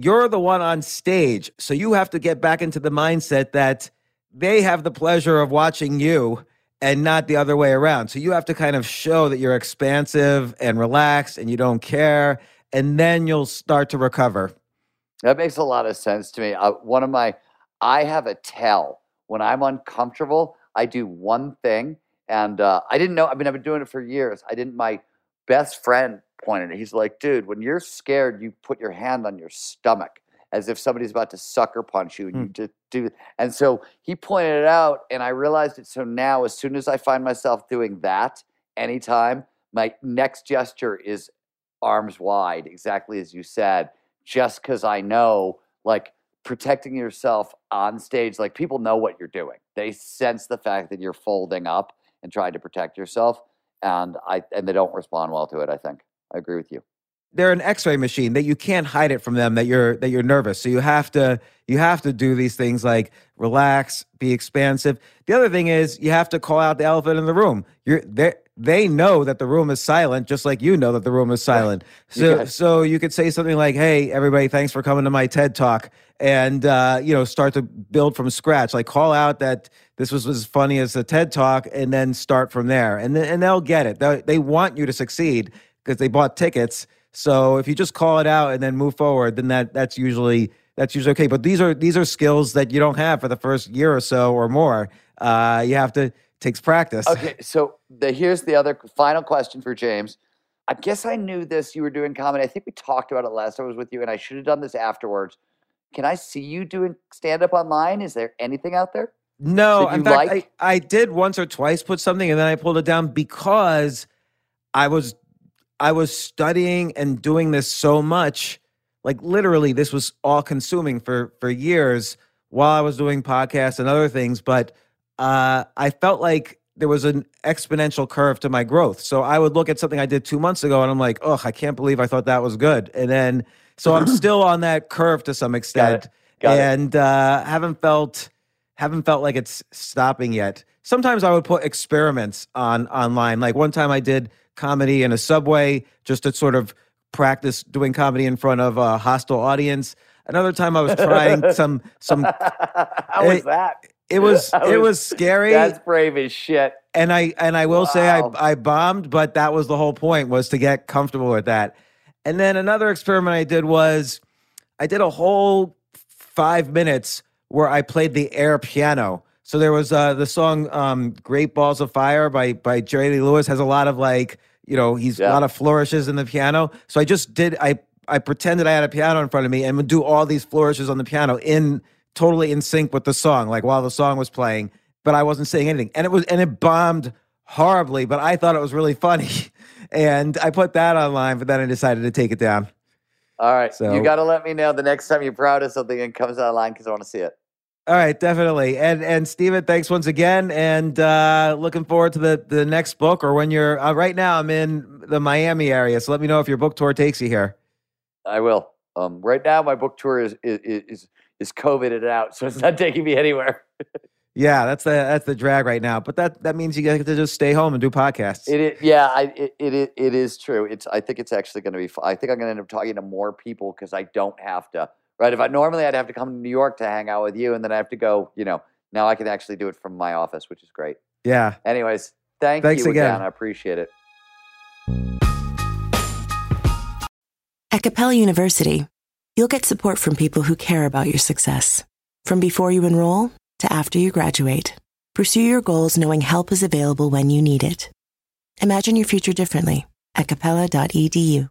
you're the one on stage. So you have to get back into the mindset that they have the pleasure of watching you and not the other way around. So you have to kind of show that you're expansive and relaxed and you don't care, and then you'll start to recover. That makes a lot of sense to me. Uh, one of my, I have a tell when I'm uncomfortable. I do one thing, and uh, I didn't know. I mean, I've been doing it for years. I didn't. My best friend pointed it. He's like, "Dude, when you're scared, you put your hand on your stomach." As if somebody's about to sucker punch you and mm. you just do and so he pointed it out and i realized it so now as soon as i find myself doing that anytime my next gesture is arms wide exactly as you said just because i know like protecting yourself on stage like people know what you're doing. They sense the fact that you're folding up and trying to protect yourself and i and they don't respond well to it i think. I agree with you they're an x-ray machine that you can't hide it from them that you're that you're nervous. So you have to you have to do these things like relax be expansive. The other thing is you have to call out the elephant in the room. You're they they know that the room is silent just like you know that the room is silent. So so you could say something like hey everybody thanks for coming to my ted talk and uh, you know start to build from scratch like call out that this was as funny as a ted talk and then start from there. And then, and they'll get it. They, they want you to succeed because they bought tickets so if you just call it out and then move forward, then that that's usually that's usually okay. But these are these are skills that you don't have for the first year or so or more. Uh, you have to takes practice. Okay, so the, here's the other final question for James. I guess I knew this. You were doing comedy. I think we talked about it last time I was with you, and I should have done this afterwards. Can I see you doing stand up online? Is there anything out there? No, in fact, like? I, I did once or twice put something and then I pulled it down because I was I was studying and doing this so much. Like literally, this was all consuming for for years while I was doing podcasts and other things. But uh, I felt like there was an exponential curve to my growth. So I would look at something I did two months ago and I'm like, oh, I can't believe I thought that was good. And then so I'm still on that curve to some extent. Got it. and uh, haven't felt haven't felt like it's stopping yet. Sometimes I would put experiments on online. Like one time I did comedy in a subway just to sort of practice doing comedy in front of a hostile audience. Another time I was trying some some How was It- that? it was That it was- was scary That's brave as shit. and I and I will say I I bombed, but that was the whole point was to get comfortable with that. And then another experiment I did was I did a whole five minutes where I played the air piano. So there was uh, the song um, "Great Balls of Fire" by by Jerry Lee Lewis has a lot of like you know he's a lot of flourishes in the piano. So I just did I I pretended I had a piano in front of me and would do all these flourishes on the piano in totally in sync with the song, like while the song was playing. But I wasn't saying anything, and it was and it bombed horribly. But I thought it was really funny, and I put that online. But then I decided to take it down. All right. So- you got to let me know the next time you're proud of something and comes online because I want to see it. All right, definitely. And and Steven, thanks once again, and uh, looking forward to the the next book or when you're. Uh, right now, I'm in the Miami area, so let me know if your book tour takes you here. I will. Um, right now, my book tour is is is, is COVIDed out, so it's not taking me anywhere. Yeah, that's the that's the drag right now. But that that means you get to just stay home and do podcasts. It is, yeah, I, it, it is it is true. It's I think it's actually going to be. I think I'm going to end up talking to more people because I don't have to. Right? If I normally I'd have to come to New York to hang out with you, and then I have to go. You know, now I can actually do it from my office, which is great. yeah. Anyways, thank Thanks you again. I appreciate it. At Capella University, you'll get support from people who care about your success. From before you enroll to after you graduate, pursue your goals knowing help is available when you need it. Imagine your future differently at capella.edu.